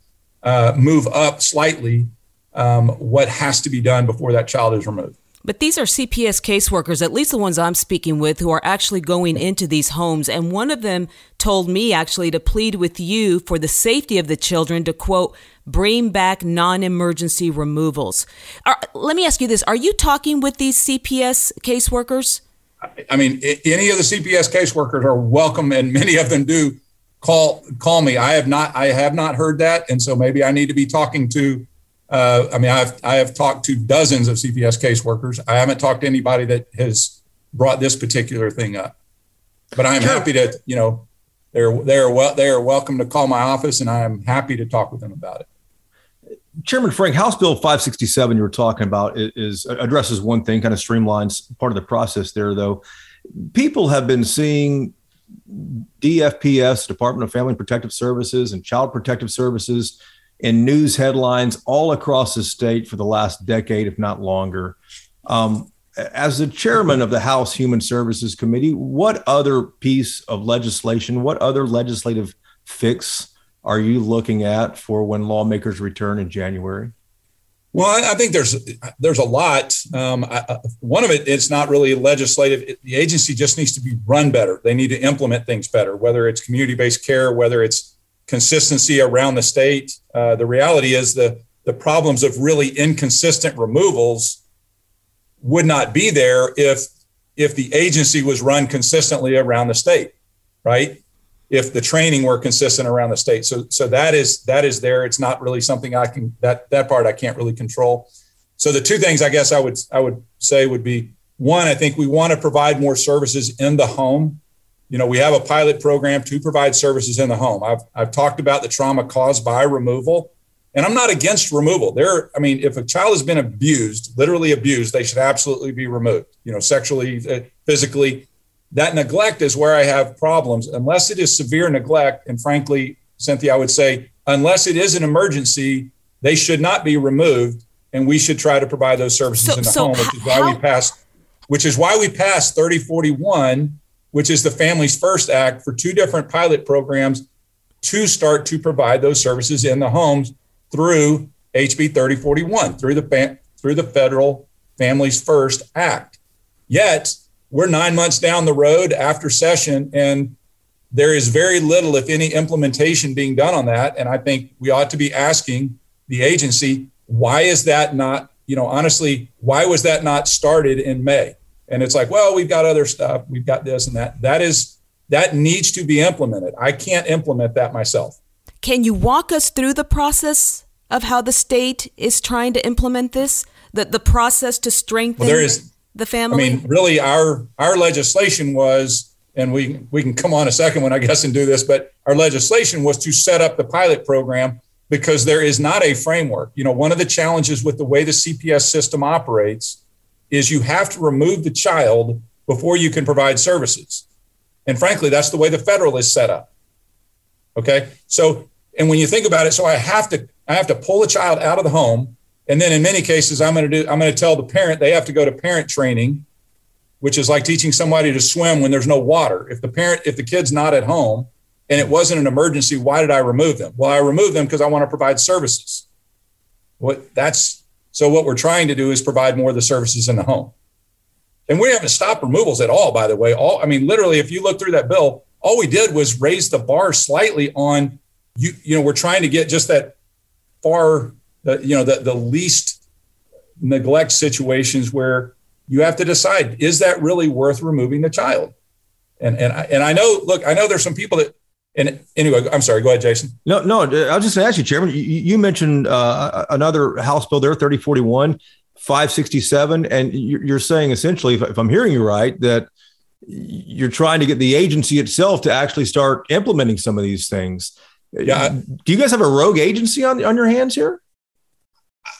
uh, move up slightly um, what has to be done before that child is removed. But these are CPS caseworkers, at least the ones I'm speaking with, who are actually going into these homes. And one of them told me actually to plead with you for the safety of the children to quote, bring back non emergency removals. Are, let me ask you this Are you talking with these CPS caseworkers? I mean, any of the CPS caseworkers are welcome, and many of them do call call me. I have not I have not heard that, and so maybe I need to be talking to uh, I mean, I've I have talked to dozens of CPS caseworkers. I haven't talked to anybody that has brought this particular thing up. But I'm sure. happy to, you know, they're they're well they are welcome to call my office, and I am happy to talk with them about it. Chairman Frank, House Bill 567 you were talking about is, addresses one thing, kind of streamlines part of the process there, though. People have been seeing DFPS, Department of Family Protective Services, and Child Protective Services in news headlines all across the state for the last decade, if not longer. Um, as the chairman of the House Human Services Committee, what other piece of legislation, what other legislative fix are you looking at for when lawmakers return in January? Well, I think there's there's a lot. Um, I, one of it, it's not really legislative. It, the agency just needs to be run better. They need to implement things better, whether it's community-based care, whether it's consistency around the state. Uh, the reality is the the problems of really inconsistent removals would not be there if if the agency was run consistently around the state, right? If the training were consistent around the state. So so that is that is there. It's not really something I can that that part I can't really control. So the two things I guess I would I would say would be one, I think we want to provide more services in the home you know, we have a pilot program to provide services in the home. I've, I've talked about the trauma caused by removal, and I'm not against removal. There, I mean, if a child has been abused, literally abused, they should absolutely be removed, you know, sexually, uh, physically. That neglect is where I have problems. Unless it is severe neglect, and frankly, Cynthia, I would say, unless it is an emergency, they should not be removed, and we should try to provide those services so, in the so home, which is why how- we passed, which is why we passed 3041 which is the Families First Act for two different pilot programs to start to provide those services in the homes through HB 3041, through the through the federal Families First Act. Yet we're nine months down the road after session, and there is very little, if any, implementation being done on that. And I think we ought to be asking the agency, why is that not, you know, honestly, why was that not started in May? And it's like well we've got other stuff. We've got this and that. That is that needs to be implemented. I can't implement that myself. Can you walk us through the process of how the state is trying to implement this? The, the process to strengthen well, there is, the family? I mean really our our legislation was and we we can come on a second one i guess and do this but our legislation was to set up the pilot program because there is not a framework. You know one of the challenges with the way the cps system operates is you have to remove the child before you can provide services. And frankly, that's the way the federal is set up. Okay. So, and when you think about it, so I have to, I have to pull a child out of the home. And then in many cases, I'm going to do, I'm going to tell the parent they have to go to parent training, which is like teaching somebody to swim when there's no water. If the parent, if the kid's not at home and it wasn't an emergency, why did I remove them? Well, I removed them because I want to provide services. What that's so what we're trying to do is provide more of the services in the home. And we haven't stopped removals at all, by the way. All I mean, literally, if you look through that bill, all we did was raise the bar slightly on you. You know, we're trying to get just that far the you know the, the least neglect situations where you have to decide is that really worth removing the child and and I, and I know look I know there's some people that and anyway I'm sorry go ahead Jason no no I was just going to ask you Chairman you, you mentioned uh, another House bill there 3041 567 and you're saying essentially if, I'm hearing you right that you're trying to get the agency itself to actually start implementing some of these things yeah do you guys have a rogue agency on on your hands here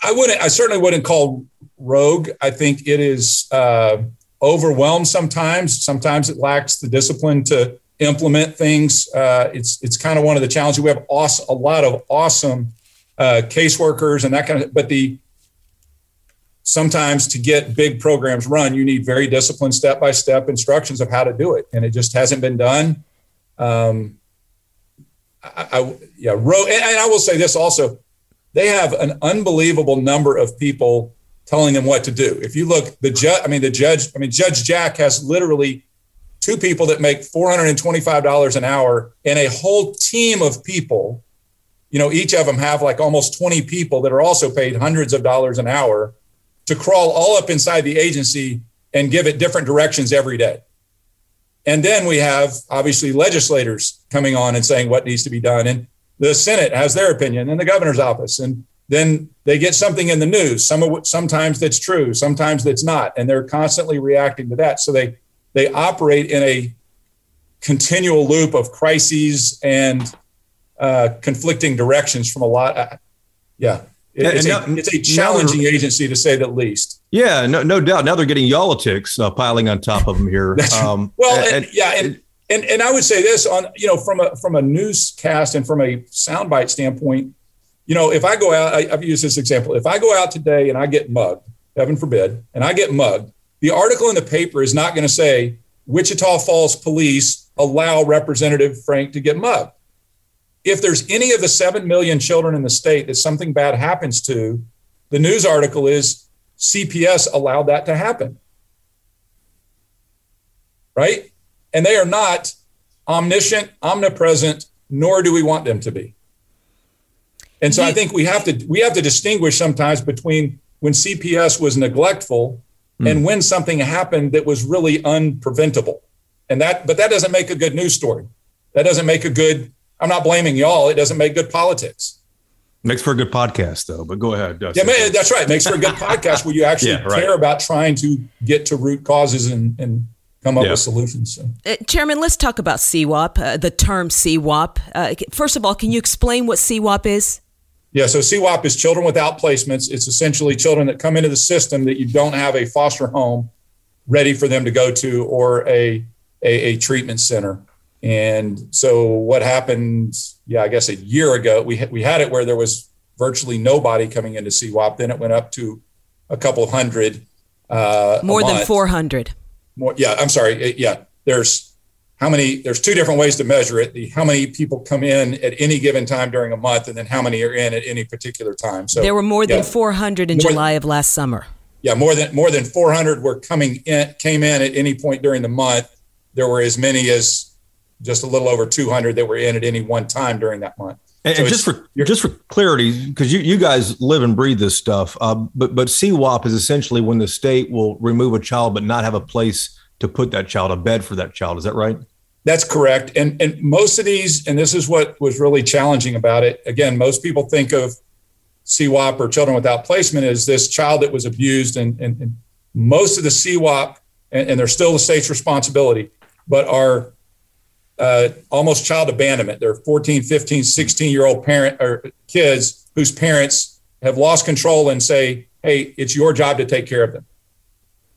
I wouldn't. I certainly wouldn't call rogue. I think it is uh, overwhelmed sometimes. Sometimes it lacks the discipline to implement things. Uh, it's it's kind of one of the challenges. We have awesome, a lot of awesome uh, caseworkers and that kind of. But the sometimes to get big programs run, you need very disciplined step by step instructions of how to do it, and it just hasn't been done. Um, I, I yeah. And, and I will say this also they have an unbelievable number of people telling them what to do. If you look, the judge, I mean, the judge, I mean, Judge Jack has literally two people that make $425 an hour and a whole team of people. You know, each of them have like almost 20 people that are also paid hundreds of dollars an hour to crawl all up inside the agency and give it different directions every day. And then we have obviously legislators coming on and saying what needs to be done. And the Senate has their opinion and the governor's office. And then they get something in the news. Some of sometimes that's true, sometimes that's not, and they're constantly reacting to that. So they they operate in a continual loop of crises and uh, conflicting directions from a lot. Uh, yeah, it, it's, now, a, it's, a, challenging agency to say the least. Yeah, no, no doubt. Now they're getting Y'all-itics uh, piling on top of them here. (laughs) Um, well, and, and, yeah, and and and I would say this on you know from a from a newscast and from a soundbite standpoint, you know, if I go out, I, have used this example. If I go out today and I get mugged, heaven forbid, and I get mugged, the article in the paper is not going to say Wichita Falls police allow Representative Frank to get mugged. If there's any of the 7 million children in the state that something bad happens to, the news article is CPS allowed that to happen. Right? and they are not omniscient, omnipresent, nor do we want them to be. And so I think we have to we have to distinguish sometimes between when CPS was neglectful mm. and when something happened that was really unpreventable. And that but that doesn't make a good news story. That doesn't make a good I'm not blaming y'all, it doesn't make good politics. Makes for a good podcast, though. But go ahead. yeah, that's right. Makes for a good podcast where you (laughs) actually yeah, right. care about trying to get to root causes and, and come up yeah. with solutions. So. Uh, Chairman, let's talk about CWOP, uh, the term CWOP. Uh, first of all, can you explain what CWOP is? Yeah, so CWOP is children without placements. It's essentially children that come into the system that you don't have a foster home ready for them to go to or a, a, a treatment center. And so what happened, yeah, I guess a year ago, we, ha- we had it where there was virtually nobody coming into CWOP. Then it went up to a couple hundred. Uh, More than 400 more. Yeah, I'm sorry. Yeah, there's how many? There's two different ways to measure it: the how many people come in at any given time during a month, and then how many are in at any particular time. So there were more than 400 in July of last summer. Yeah, more than more than 400 were coming in came in at any point during the month. There were as many as just a little over 200 that were in at any one time during that month. And, so and just for just for clarity, because you, you guys live and breathe this stuff, uh, but but CWOP is essentially when the state will remove a child but not have a place to put that child, a bed for that child. Is that right? That's correct. And and most of these, and this is what was really challenging about it. Again, most people think of CWOP or children without placement as this child that was abused, and and, and most of the CWOP, and, and they're still the state's responsibility, but are uh, almost child abandonment. They're 14, 15, 16 year old parent or kids whose parents have lost control and say, hey, it's your job to take care of them.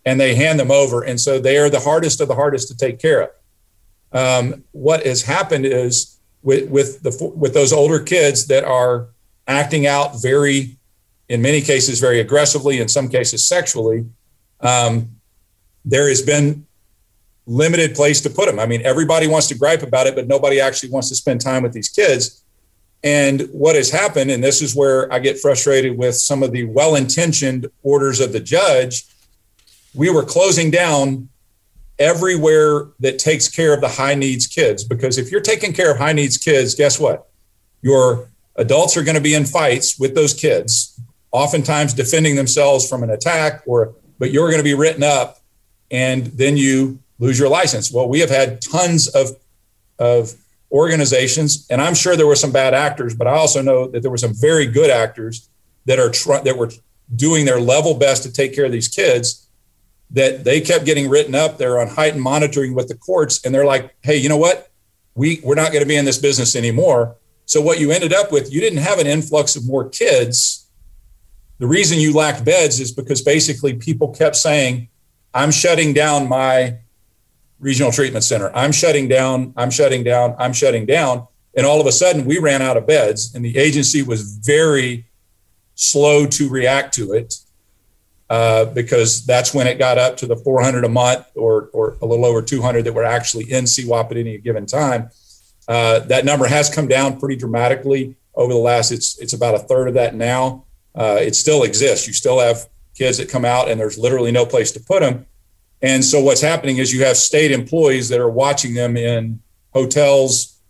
And they hand them over. And so they are the hardest of the hardest to take care of. Um, what has happened is with, with, the, with those older kids that are acting out very, in many cases, very aggressively, in some cases, sexually, um, there has been limited place to put them. I mean, everybody wants to gripe about it, but nobody actually wants to spend time with these kids. And what has happened, and this is where I get frustrated with some of the well intentioned orders of the judge, we were closing down everywhere that takes care of the high needs kids. Because if you're taking care of high needs kids, guess what? Your adults are going to be in fights with those kids oftentimes defending themselves from an attack, or but you're going to be written up, and then you lose your license. Well, we have had tons of of organizations, and I'm sure there were some bad actors, but I also know that there were some very good actors that are tr- that were doing their level best to take care of these kids. That they kept getting written up. They're on heightened monitoring with the courts, and they're like, "Hey, you know what? We we're not going to be in this business anymore." So what you ended up with, you didn't have an influx of more kids. The reason you lacked beds is because basically people kept saying, "I'm shutting down my regional treatment center. I'm shutting down. I'm shutting down. I'm shutting down." And all of a sudden, we ran out of beds, and the agency was very slow to react to it uh, because that's when it got up to the 400 a month or, or a little over 200 that were actually in CWOP at any given time. Uh, that number has come down pretty dramatically over the last. It's it's about a third of that now. Uh, it still exists. You still have kids that come out and there's literally no place to put them. And so what's happening is you have state employees that are watching them in hotels,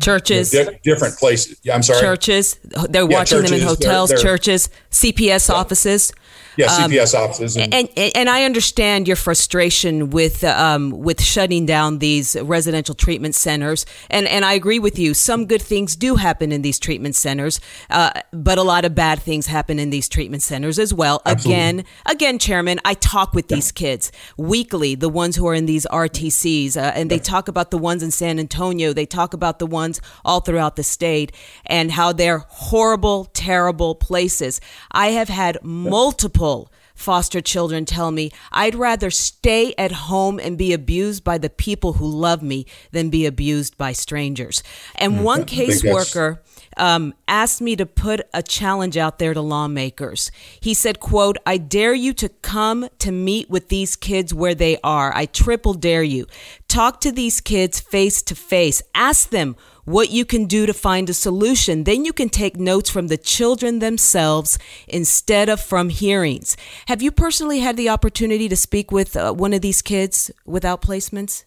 churches, di- different places. Yeah, I'm sorry. Churches. They're Yeah, watching them in churches, they're- hotels, they're- churches, CPS offices. Yeah, Um, CPS offices. And, And, and I understand your frustration with um, with shutting down these residential treatment centers, and and I agree with you. Some good things do happen in these treatment centers, uh, but a lot of bad things happen in these treatment centers as well. Again, again, Chairman, I talk with these kids weekly, the ones who are in these RTCs, uh, and they talk about the ones in San Antonio. They talk about the ones all throughout the state and how they're horrible, terrible places. I have had multiple foster children tell me I'd rather stay at home and be abused by the people who love me than be abused by strangers. And one think that's- caseworker um, asked me to put a challenge out there to lawmakers. He said, quote, I dare you to come to meet with these kids where they are. I triple dare you. Talk to these kids face to face. Ask them what you can do to find a solution. Then you can take notes from the children themselves instead of from hearings. Have you personally had the opportunity to speak with uh, one of these kids without placements?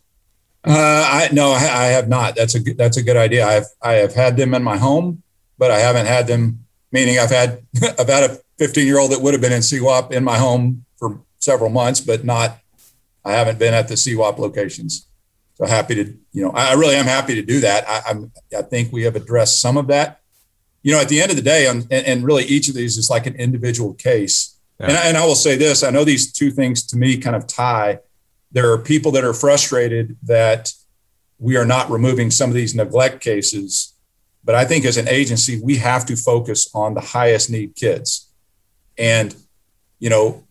Uh, I no, I, have not. That's a good, that's a good idea. I've I have had them in my home, but I haven't had them. Meaning, I've had (laughs) I've had a 15 year old that would have been in CWOP in my home for several months, but not. I haven't been at the CWOP locations. So happy to you know I, really am happy to do that. I, I'm I think we have addressed some of that. You know, at the end of the day, and, and really each of these is like an individual case. And, I, and I will say this: I know these two things to me kind of tie there are people that are frustrated that we are not removing some of these neglect cases. But I think as an agency, we have to focus on the highest need kids. And, you know,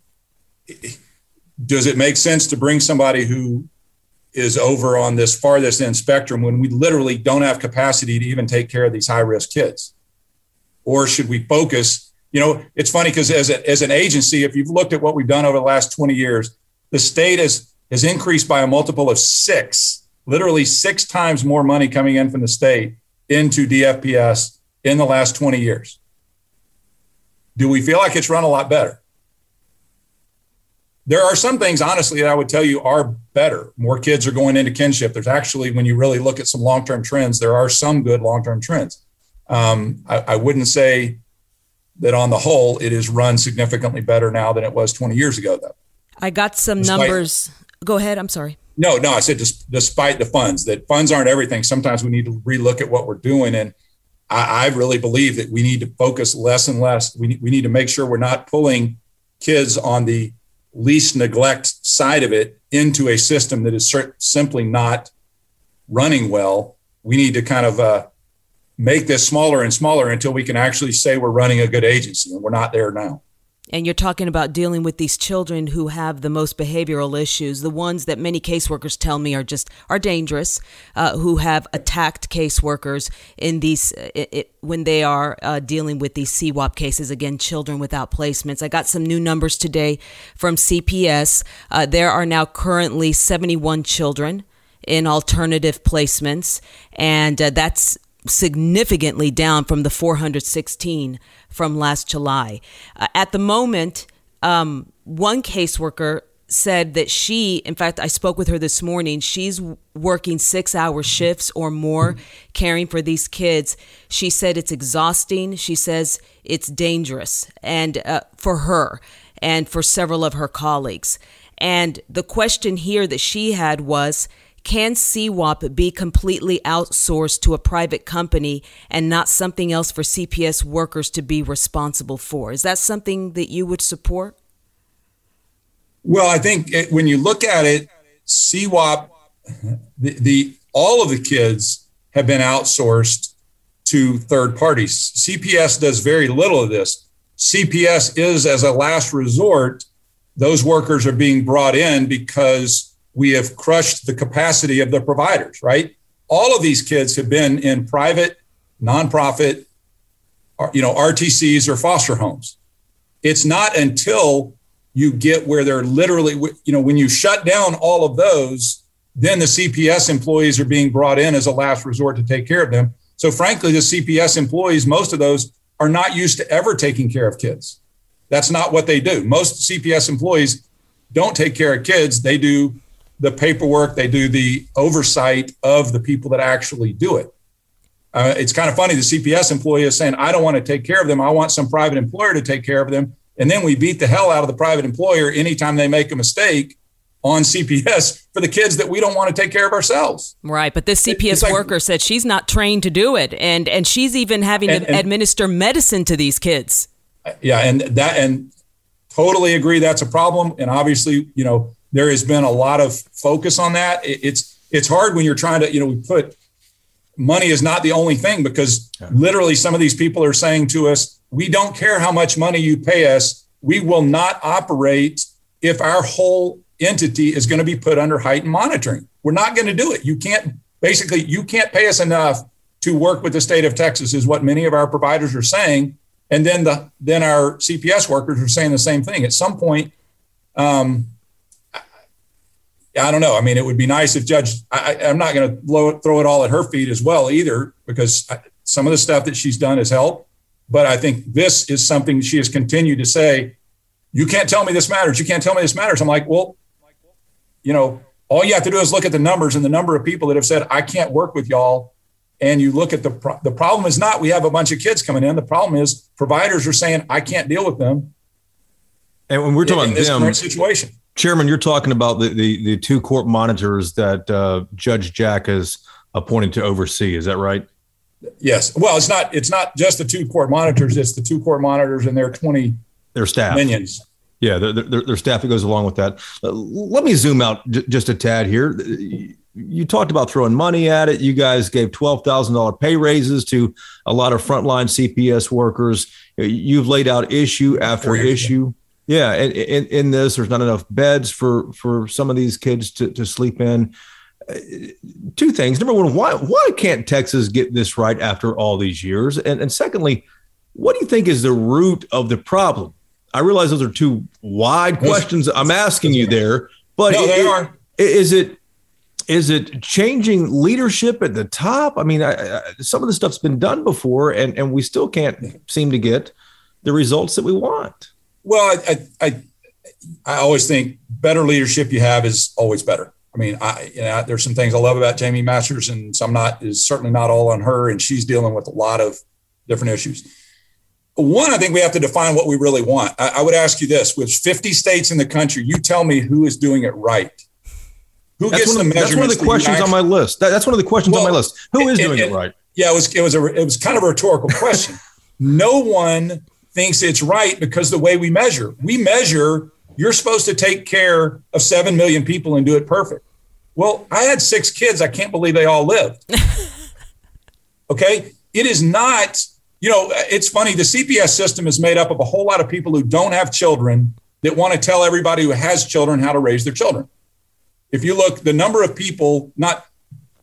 does it make sense to bring somebody who is over on this farthest end spectrum when we literally don't have capacity to even take care of these high risk kids? Or should we focus? You know, it's funny because as, as an agency, if you've looked at what we've done over the last 20 years, the state has has increased by a multiple of six, literally six times more money coming in from the state into DFPS in the last 20 years. Do we feel like it's run a lot better? There are some things, honestly, that I would tell you are better. More kids are going into kinship. There's actually, when you really look at some long term trends, there are some good long term trends. Um, I, I wouldn't say that on the whole, it is run significantly better now than it was 20 years ago, though. I got some Despite- numbers. Go ahead. I'm sorry. No, no, I said dis- despite the funds, that funds aren't everything. Sometimes we need to relook at what we're doing. And I, I really believe that we need to focus less and less. We, we need to make sure we're not pulling kids on the least neglect side of it into a system that is cer- simply not running well. We need to kind of uh, make this smaller and smaller until we can actually say we're running a good agency, and we're not there now. And you're talking about dealing with these children who have the most behavioral issues, the ones that many caseworkers tell me are just are dangerous, uh, who have attacked caseworkers in these it, it, when they are uh, dealing with these CWOP cases. Again, children without placements. I got some new numbers today from CPS. Uh, there are now currently 71 children in alternative placements, and uh, that's significantly down from the 416 from last July. Uh, at the moment, um, one caseworker said that she, in fact, I spoke with her this morning. She's working six hour shifts or more caring for these kids. She said it's exhausting. She says it's dangerous and uh, for her and for several of her colleagues. And the question here that she had was, can CWOP be completely outsourced to a private company and not something else for CPS workers to be responsible for? Is that something that you would support? Well, I think it, when you look at it, CWOP, the, the all of the kids have been outsourced to third parties. CPS does very little of this. CPS is, as a last resort, those workers are being brought in because we have crushed the capacity of the providers, right? All of these kids have been in private, nonprofit, uh, you know, RTCs or foster homes. It's not until you get where they're literally, you know, when you shut down all of those, then the CPS employees are being brought in as a last resort to take care of them. So, frankly, the CPS employees, most of those are not used to ever taking care of kids. That's not what they do. Most CPS employees don't take care of kids. They do the paperwork, they do the oversight of the people that actually do it. Uh, it's kind of funny. The CPS employee is saying, I don't want to take care of them. I want some private employer to take care of them. And then we beat the hell out of the private employer anytime they make a mistake on CPS for the kids that we don't want to take care of ourselves. Right, but this CPS like, worker said she's not trained to do it, and and she's even having and, to and, administer medicine to these kids. Yeah, and that and totally agree that's a problem. And obviously, you know, there has been a lot of focus on that. It's it's hard when you're trying to, you know, we put money is not the only thing because yeah. literally some of these people are saying to us, we don't care how much money you pay us. We will not operate if our whole entity is going to be put under heightened monitoring. We're not going to do it. You can't basically you can't pay us enough to work with the state of Texas is what many of our providers are saying. And then the then our CPS workers are saying the same thing. At some point, um, I don't know. I mean, it would be nice if Judge. I, am not going to throw it all at her feet as well either, because some of the stuff that she's done has helped. But I think this is something she has continued to say. You can't tell me this matters. You can't tell me this matters. I'm like, well, you know, all you have to do is look at the numbers and the number of people that have said, I can't work with y'all. And you look at the pro- the problem is not we have a bunch of kids coming in. The problem is providers are saying I can't deal with them. And when we're talking about them, situation, Chairman, you're talking about the, the, the two court monitors that uh, Judge Jack has appointed to oversee. Is that right? Yes. Well, it's not. It's not just the two court monitors. It's the two court monitors and their twenty their staff minions. Yeah, their, their, their staff that goes along with that. Uh, let me zoom out j- just a tad here. You talked about throwing money at it. You guys gave twelve thousand dollar pay raises to a lot of frontline CPS workers. You've laid out issue after issue. Yeah, in, in, in, this, there's not enough beds for for some of these kids to, to sleep in. Uh, two things. Number one, why why can't Texas get this right after all these years? And and secondly, what do you think is the root of the problem? I realize those are two wide questions I'm asking you there, but no, they it, are. Is it is it changing leadership at the top? I mean, I, I, some of the stuff's been done before, and and we still can't seem to get the results that we want. Well, I, I, I always think better leadership you have is always better. I mean, I, you know, there's some things I love about Jaime Masters, and some not is certainly not all on her, and she's dealing with a lot of different issues. One, I think we have to define what we really want. I, I would ask you this: with 50 states in the country, you tell me who is doing it right. Who that's gets the measurements? That's one of the questions on my list. That, that's one of the questions well, on my list. Who is doing it, it, right? Yeah, it was it was a it was kind of a rhetorical question. (laughs) no one thinks it's right because the way we measure, we measure you're supposed to take care of 7 million people and do it perfect. Well, I had six kids. I can't believe they all lived. (laughs) okay. It is not, you know, it's funny. The CPS system is made up of a whole lot of people who don't have children that want to tell everybody who has children how to raise their children. If you look, the number of people, not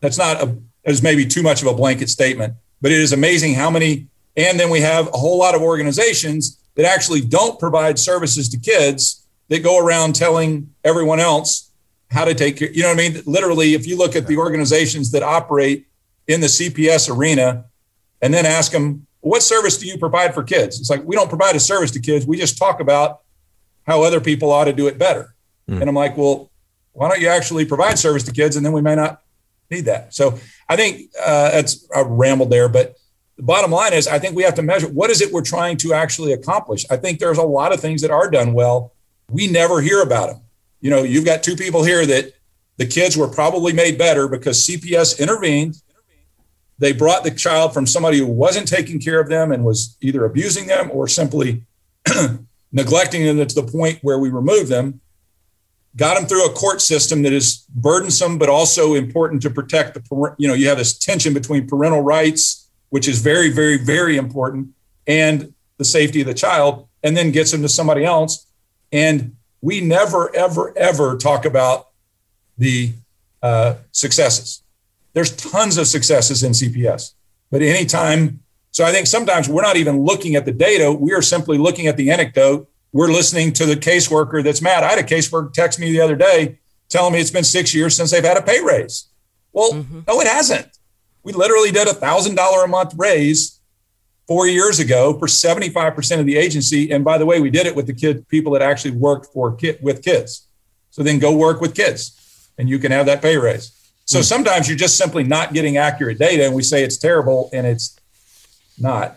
that's not a, as maybe too much of a blanket statement, but it is amazing how many and then we have a whole lot of organizations that actually don't provide services to kids that go around telling everyone else how to take care. You know what I mean? Literally, if you look at the organizations that operate in the CPS arena and then ask them, what service do you provide for kids? It's like, we don't provide a service to kids. We just talk about how other people ought to do it better. Mm. And I'm like, well, why don't you actually provide service to kids and then we may not need that. So I think uh, that's I rambled there, but the bottom line is I think we have to measure what is it we're trying to actually accomplish. I think there's a lot of things that are done well. We never hear about them. You know, you've got two people here that the kids were probably made better because CPS intervened. They brought the child from somebody who wasn't taking care of them and was either abusing them or simply (clears throat) neglecting them to the point where we removed them got them through a court system that is burdensome but also important to protect the you know you have this tension between parental rights which is very very very important and the safety of the child and then gets them to somebody else and we never ever ever talk about the uh, successes there's tons of successes in cps but anytime so i think sometimes we're not even looking at the data we are simply looking at the anecdote we're listening to the caseworker that's mad. I had a caseworker text me the other day telling me it's been six years since they've had a pay raise. Well, mm-hmm. no, it hasn't. We literally did a thousand dollar a month raise four years ago for 75% of the agency. And by the way, we did it with the kid people that actually worked for kid with kids. So then go work with kids and you can have that pay raise. So mm-hmm. sometimes you're just simply not getting accurate data and we say it's terrible and it's not.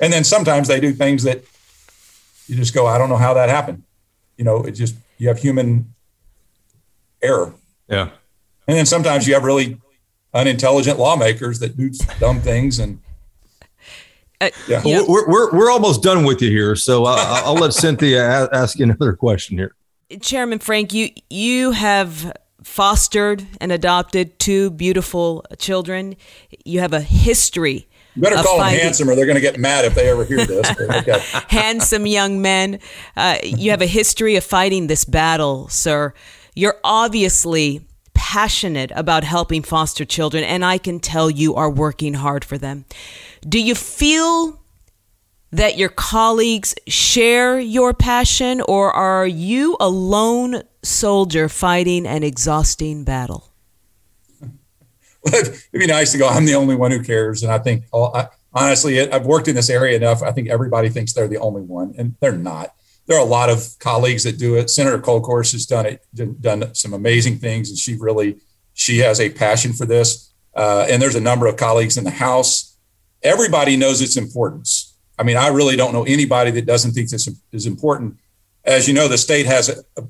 And then sometimes they do things that you just go, I don't know how that happened. You know, it just you have human error. Yeah. And then sometimes you have really unintelligent lawmakers that do dumb things and uh, yeah. Well, we're, we're, we're almost done with you here. So I'll, I'll let Cynthia ask you another question here. Chairman Frank, you, you have fostered and adopted two beautiful children. You have a history you better call them handsome, or they're going to get mad if they ever hear this. Okay. (laughs) handsome young men. Uh, you have a history of fighting this battle, sir. You're obviously passionate about helping foster children, and I can tell you are working hard for them. Do you feel that your colleagues share your passion, or are you a lone soldier fighting an exhausting battle? (laughs) it'd be nice to go. I'm the only one who cares, and I think oh, honestly, I've worked in this area enough. I think everybody thinks they're the only one, and they're not. There are a lot of colleagues that do it. Senator Kolkhorst has done it, done some amazing things, and she really she has a passion for this. Uh, and there's a number of colleagues in the House. Everybody knows its importance. I mean, I really don't know anybody that doesn't think this is important. As you know, the state has a, a,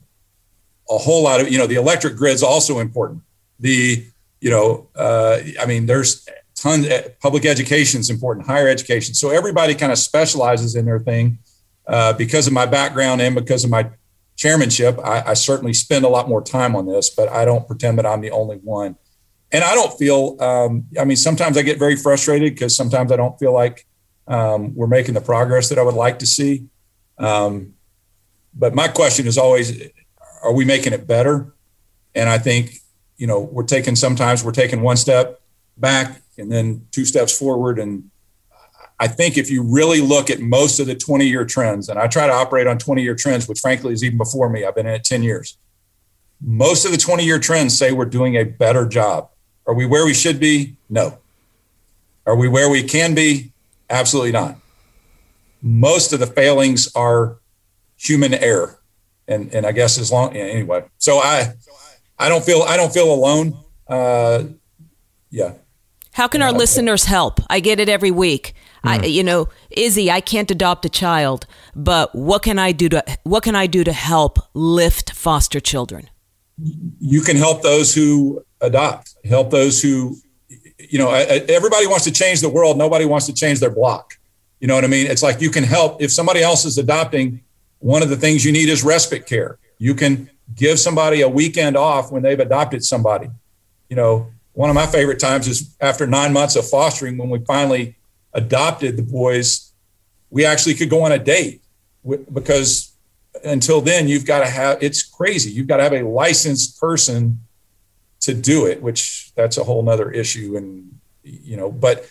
a whole lot of, you know, the electric grid's also important. The you know, uh, I mean, there's tons. Eh, public education is important, higher education. So everybody kind of specializes in their thing. Uh, because of my background and because of my chairmanship, I, I, certainly spend a lot more time on this. But I don't pretend that I'm the only one. And I don't feel. Um, I mean, sometimes I get very frustrated because sometimes I don't feel like um, we're making the progress that I would like to see. Um, but my question is always, are we making it better? And I think you know, we're taking sometimes we're taking one step back and then two steps forward. And I think if you really look at most of the 20 year trends, and I try to operate on 20 year trends, which frankly is even before me, I've been in it 10 years. Most of the 20 year trends say we're doing a better job. Are we where we should be? No. Are we where we can be? Absolutely not. Most of the failings are human error. And, and I guess as long, anyway. So I, I don't feel I don't feel alone. Uh, yeah. How can our listeners help? I get it every week. I, hmm. you know, Izzy, I can't adopt a child, but what can I do to what can I do to help lift foster children? You can help those who adopt. Help those who, you know, everybody wants to change the world. Nobody wants to change their block. You know what I mean? It's like you can help if somebody else is adopting. One of the things you need is respite care. You can give somebody a weekend off when they've adopted somebody. You know, one of my favorite times is after nine months of fostering, when we finally adopted the boys, we actually could go on a date because until then, you've got to have it's crazy. You've got to have a licensed person to do it, which that's a whole nother issue. And, you know, but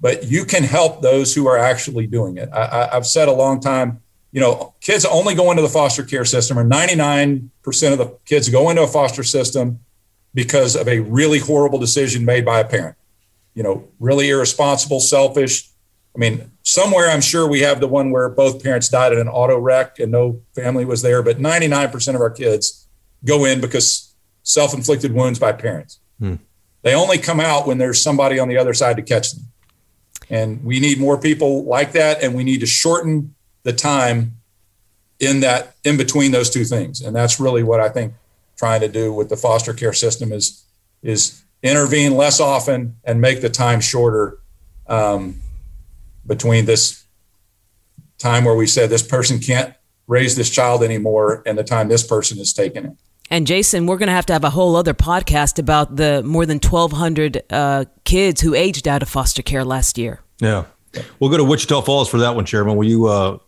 but you can help those who are actually doing it. I, I've said a long time you know, kids only go into the foster care system, or 99% of the kids go into a foster system because of a really horrible decision made by a parent. You know, really irresponsible, selfish. I mean, somewhere I'm sure we have the one where both parents died in an auto wreck and no family was there, but 99% of our kids go in because self-inflicted wounds by parents. Hmm. They only come out when there's somebody on the other side to catch them. And we need more people like that, and we need to shorten the time in that in between those two things. And that's really what I think trying to do with the foster care system is is intervene less often and make the time shorter um, between this time where we said this person can't raise this child anymore and the time this person is taking it. And Jason, we're going to have to have a whole other podcast about the more than 1,200 uh, kids who aged out of foster care last year. Yeah. We'll go to Wichita Falls for that one, Chairman. Will you uh,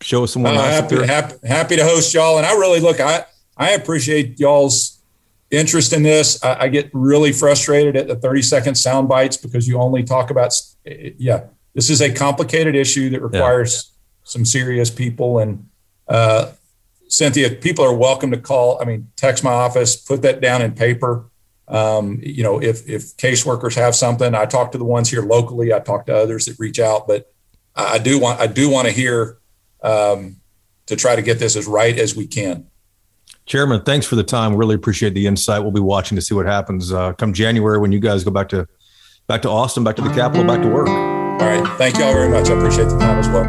show us some more? Uh, happy, happy, happy, to host y'all. And I really look, I, I appreciate y'all's interest in this. I, I get really frustrated at the 30 second sound bites because you only talk about, yeah, this is a complicated issue that requires yeah. some serious people. And uh, Cynthia, people are welcome to call. I mean, text my office, put that down in paper. Um, you know, if if caseworkers have something, I talk to the ones here locally. I talk to others that reach out, but I do want I do want to hear um, to try to get this as right as we can. Chairman, thanks for the time. Really appreciate the insight. We'll be watching to see what happens uh, come January when you guys go back to back to Austin, back to the Capitol, back to work. All right. Thank you all very much. I appreciate the time as well.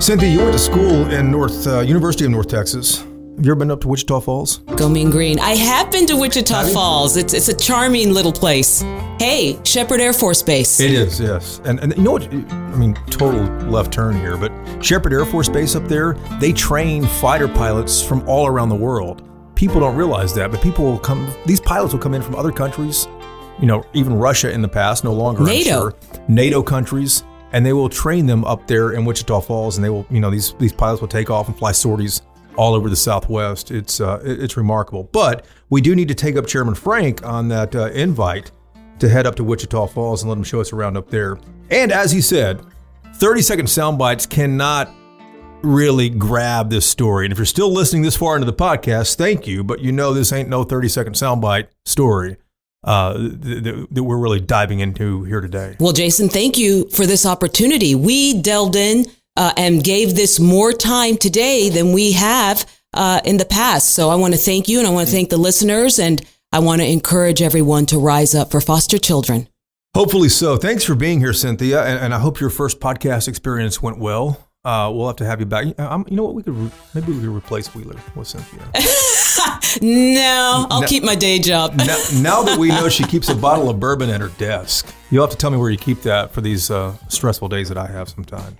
Cynthia, you went to school in North uh, University of North Texas. You ever been up to Wichita Falls? Go Mean Green. I have been to Wichita Falls. It's it's a charming little place. Hey, Sheppard Air Force Base. It is, yes. And and you know what? I mean, total left turn here, but Sheppard Air Force Base up there, they train fighter pilots from all around the world. People don't realize that, but people will come. These pilots will come in from other countries. You know, even Russia in the past, no longer. NATO. Sure, NATO countries and they will train them up there in Wichita Falls, and they will, you know, these these pilots will take off and fly sorties all over the Southwest. It's uh, it's remarkable. But we do need to take up Chairman Frank on that uh, invite to head up to Wichita Falls and let him show us around up there. And as he said, 30 second sound bites cannot really grab this story. And if you're still listening this far into the podcast, thank you. But you know this ain't no 30 second soundbite story uh, that, that we're really diving into here today. Well, Jason, thank you for this opportunity. We delved in uh, and gave this more time today than we have uh, in the past. So I want to thank you and I want to thank the listeners and I want to encourage everyone to rise up for foster children. Hopefully so. Thanks for being here, Cynthia. And, and I hope your first podcast experience went well. Uh, we'll have to have you back. Um, you know what? We could re- maybe we could replace Wheeler with Cynthia. (laughs) no, I'll now, keep my day job. now, (laughs) now, that we know she keeps a bottle of bourbon at her desk, you'll have to tell me where you keep that for these uh, stressful days that I have sometime.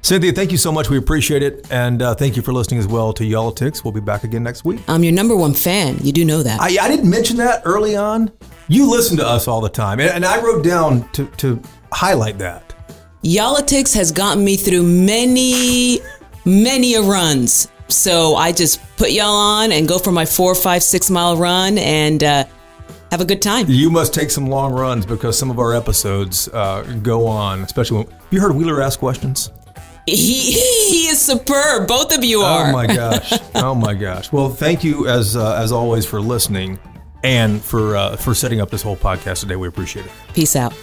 Cynthia, thank you so much. We appreciate it. And uh, thank you for listening as well to Y'all-itics. We'll be back again next week. I'm your number one fan. You do know that. I, I didn't mention that early on. You listen to us all the time. And, and I wrote down to, to highlight that. Y'all-itics has gotten me through many, many a runs. So I just put y'all on and go for my four, five, six mile run and uh, have a good time. You must take some long runs because some of our episodes uh, go on, especially when you heard Wheeler ask questions. He, he is superb. Both of you are. Oh my gosh! Oh my gosh! Well, thank you as uh, as always for listening and for uh, for setting up this whole podcast today. We appreciate it. Peace out.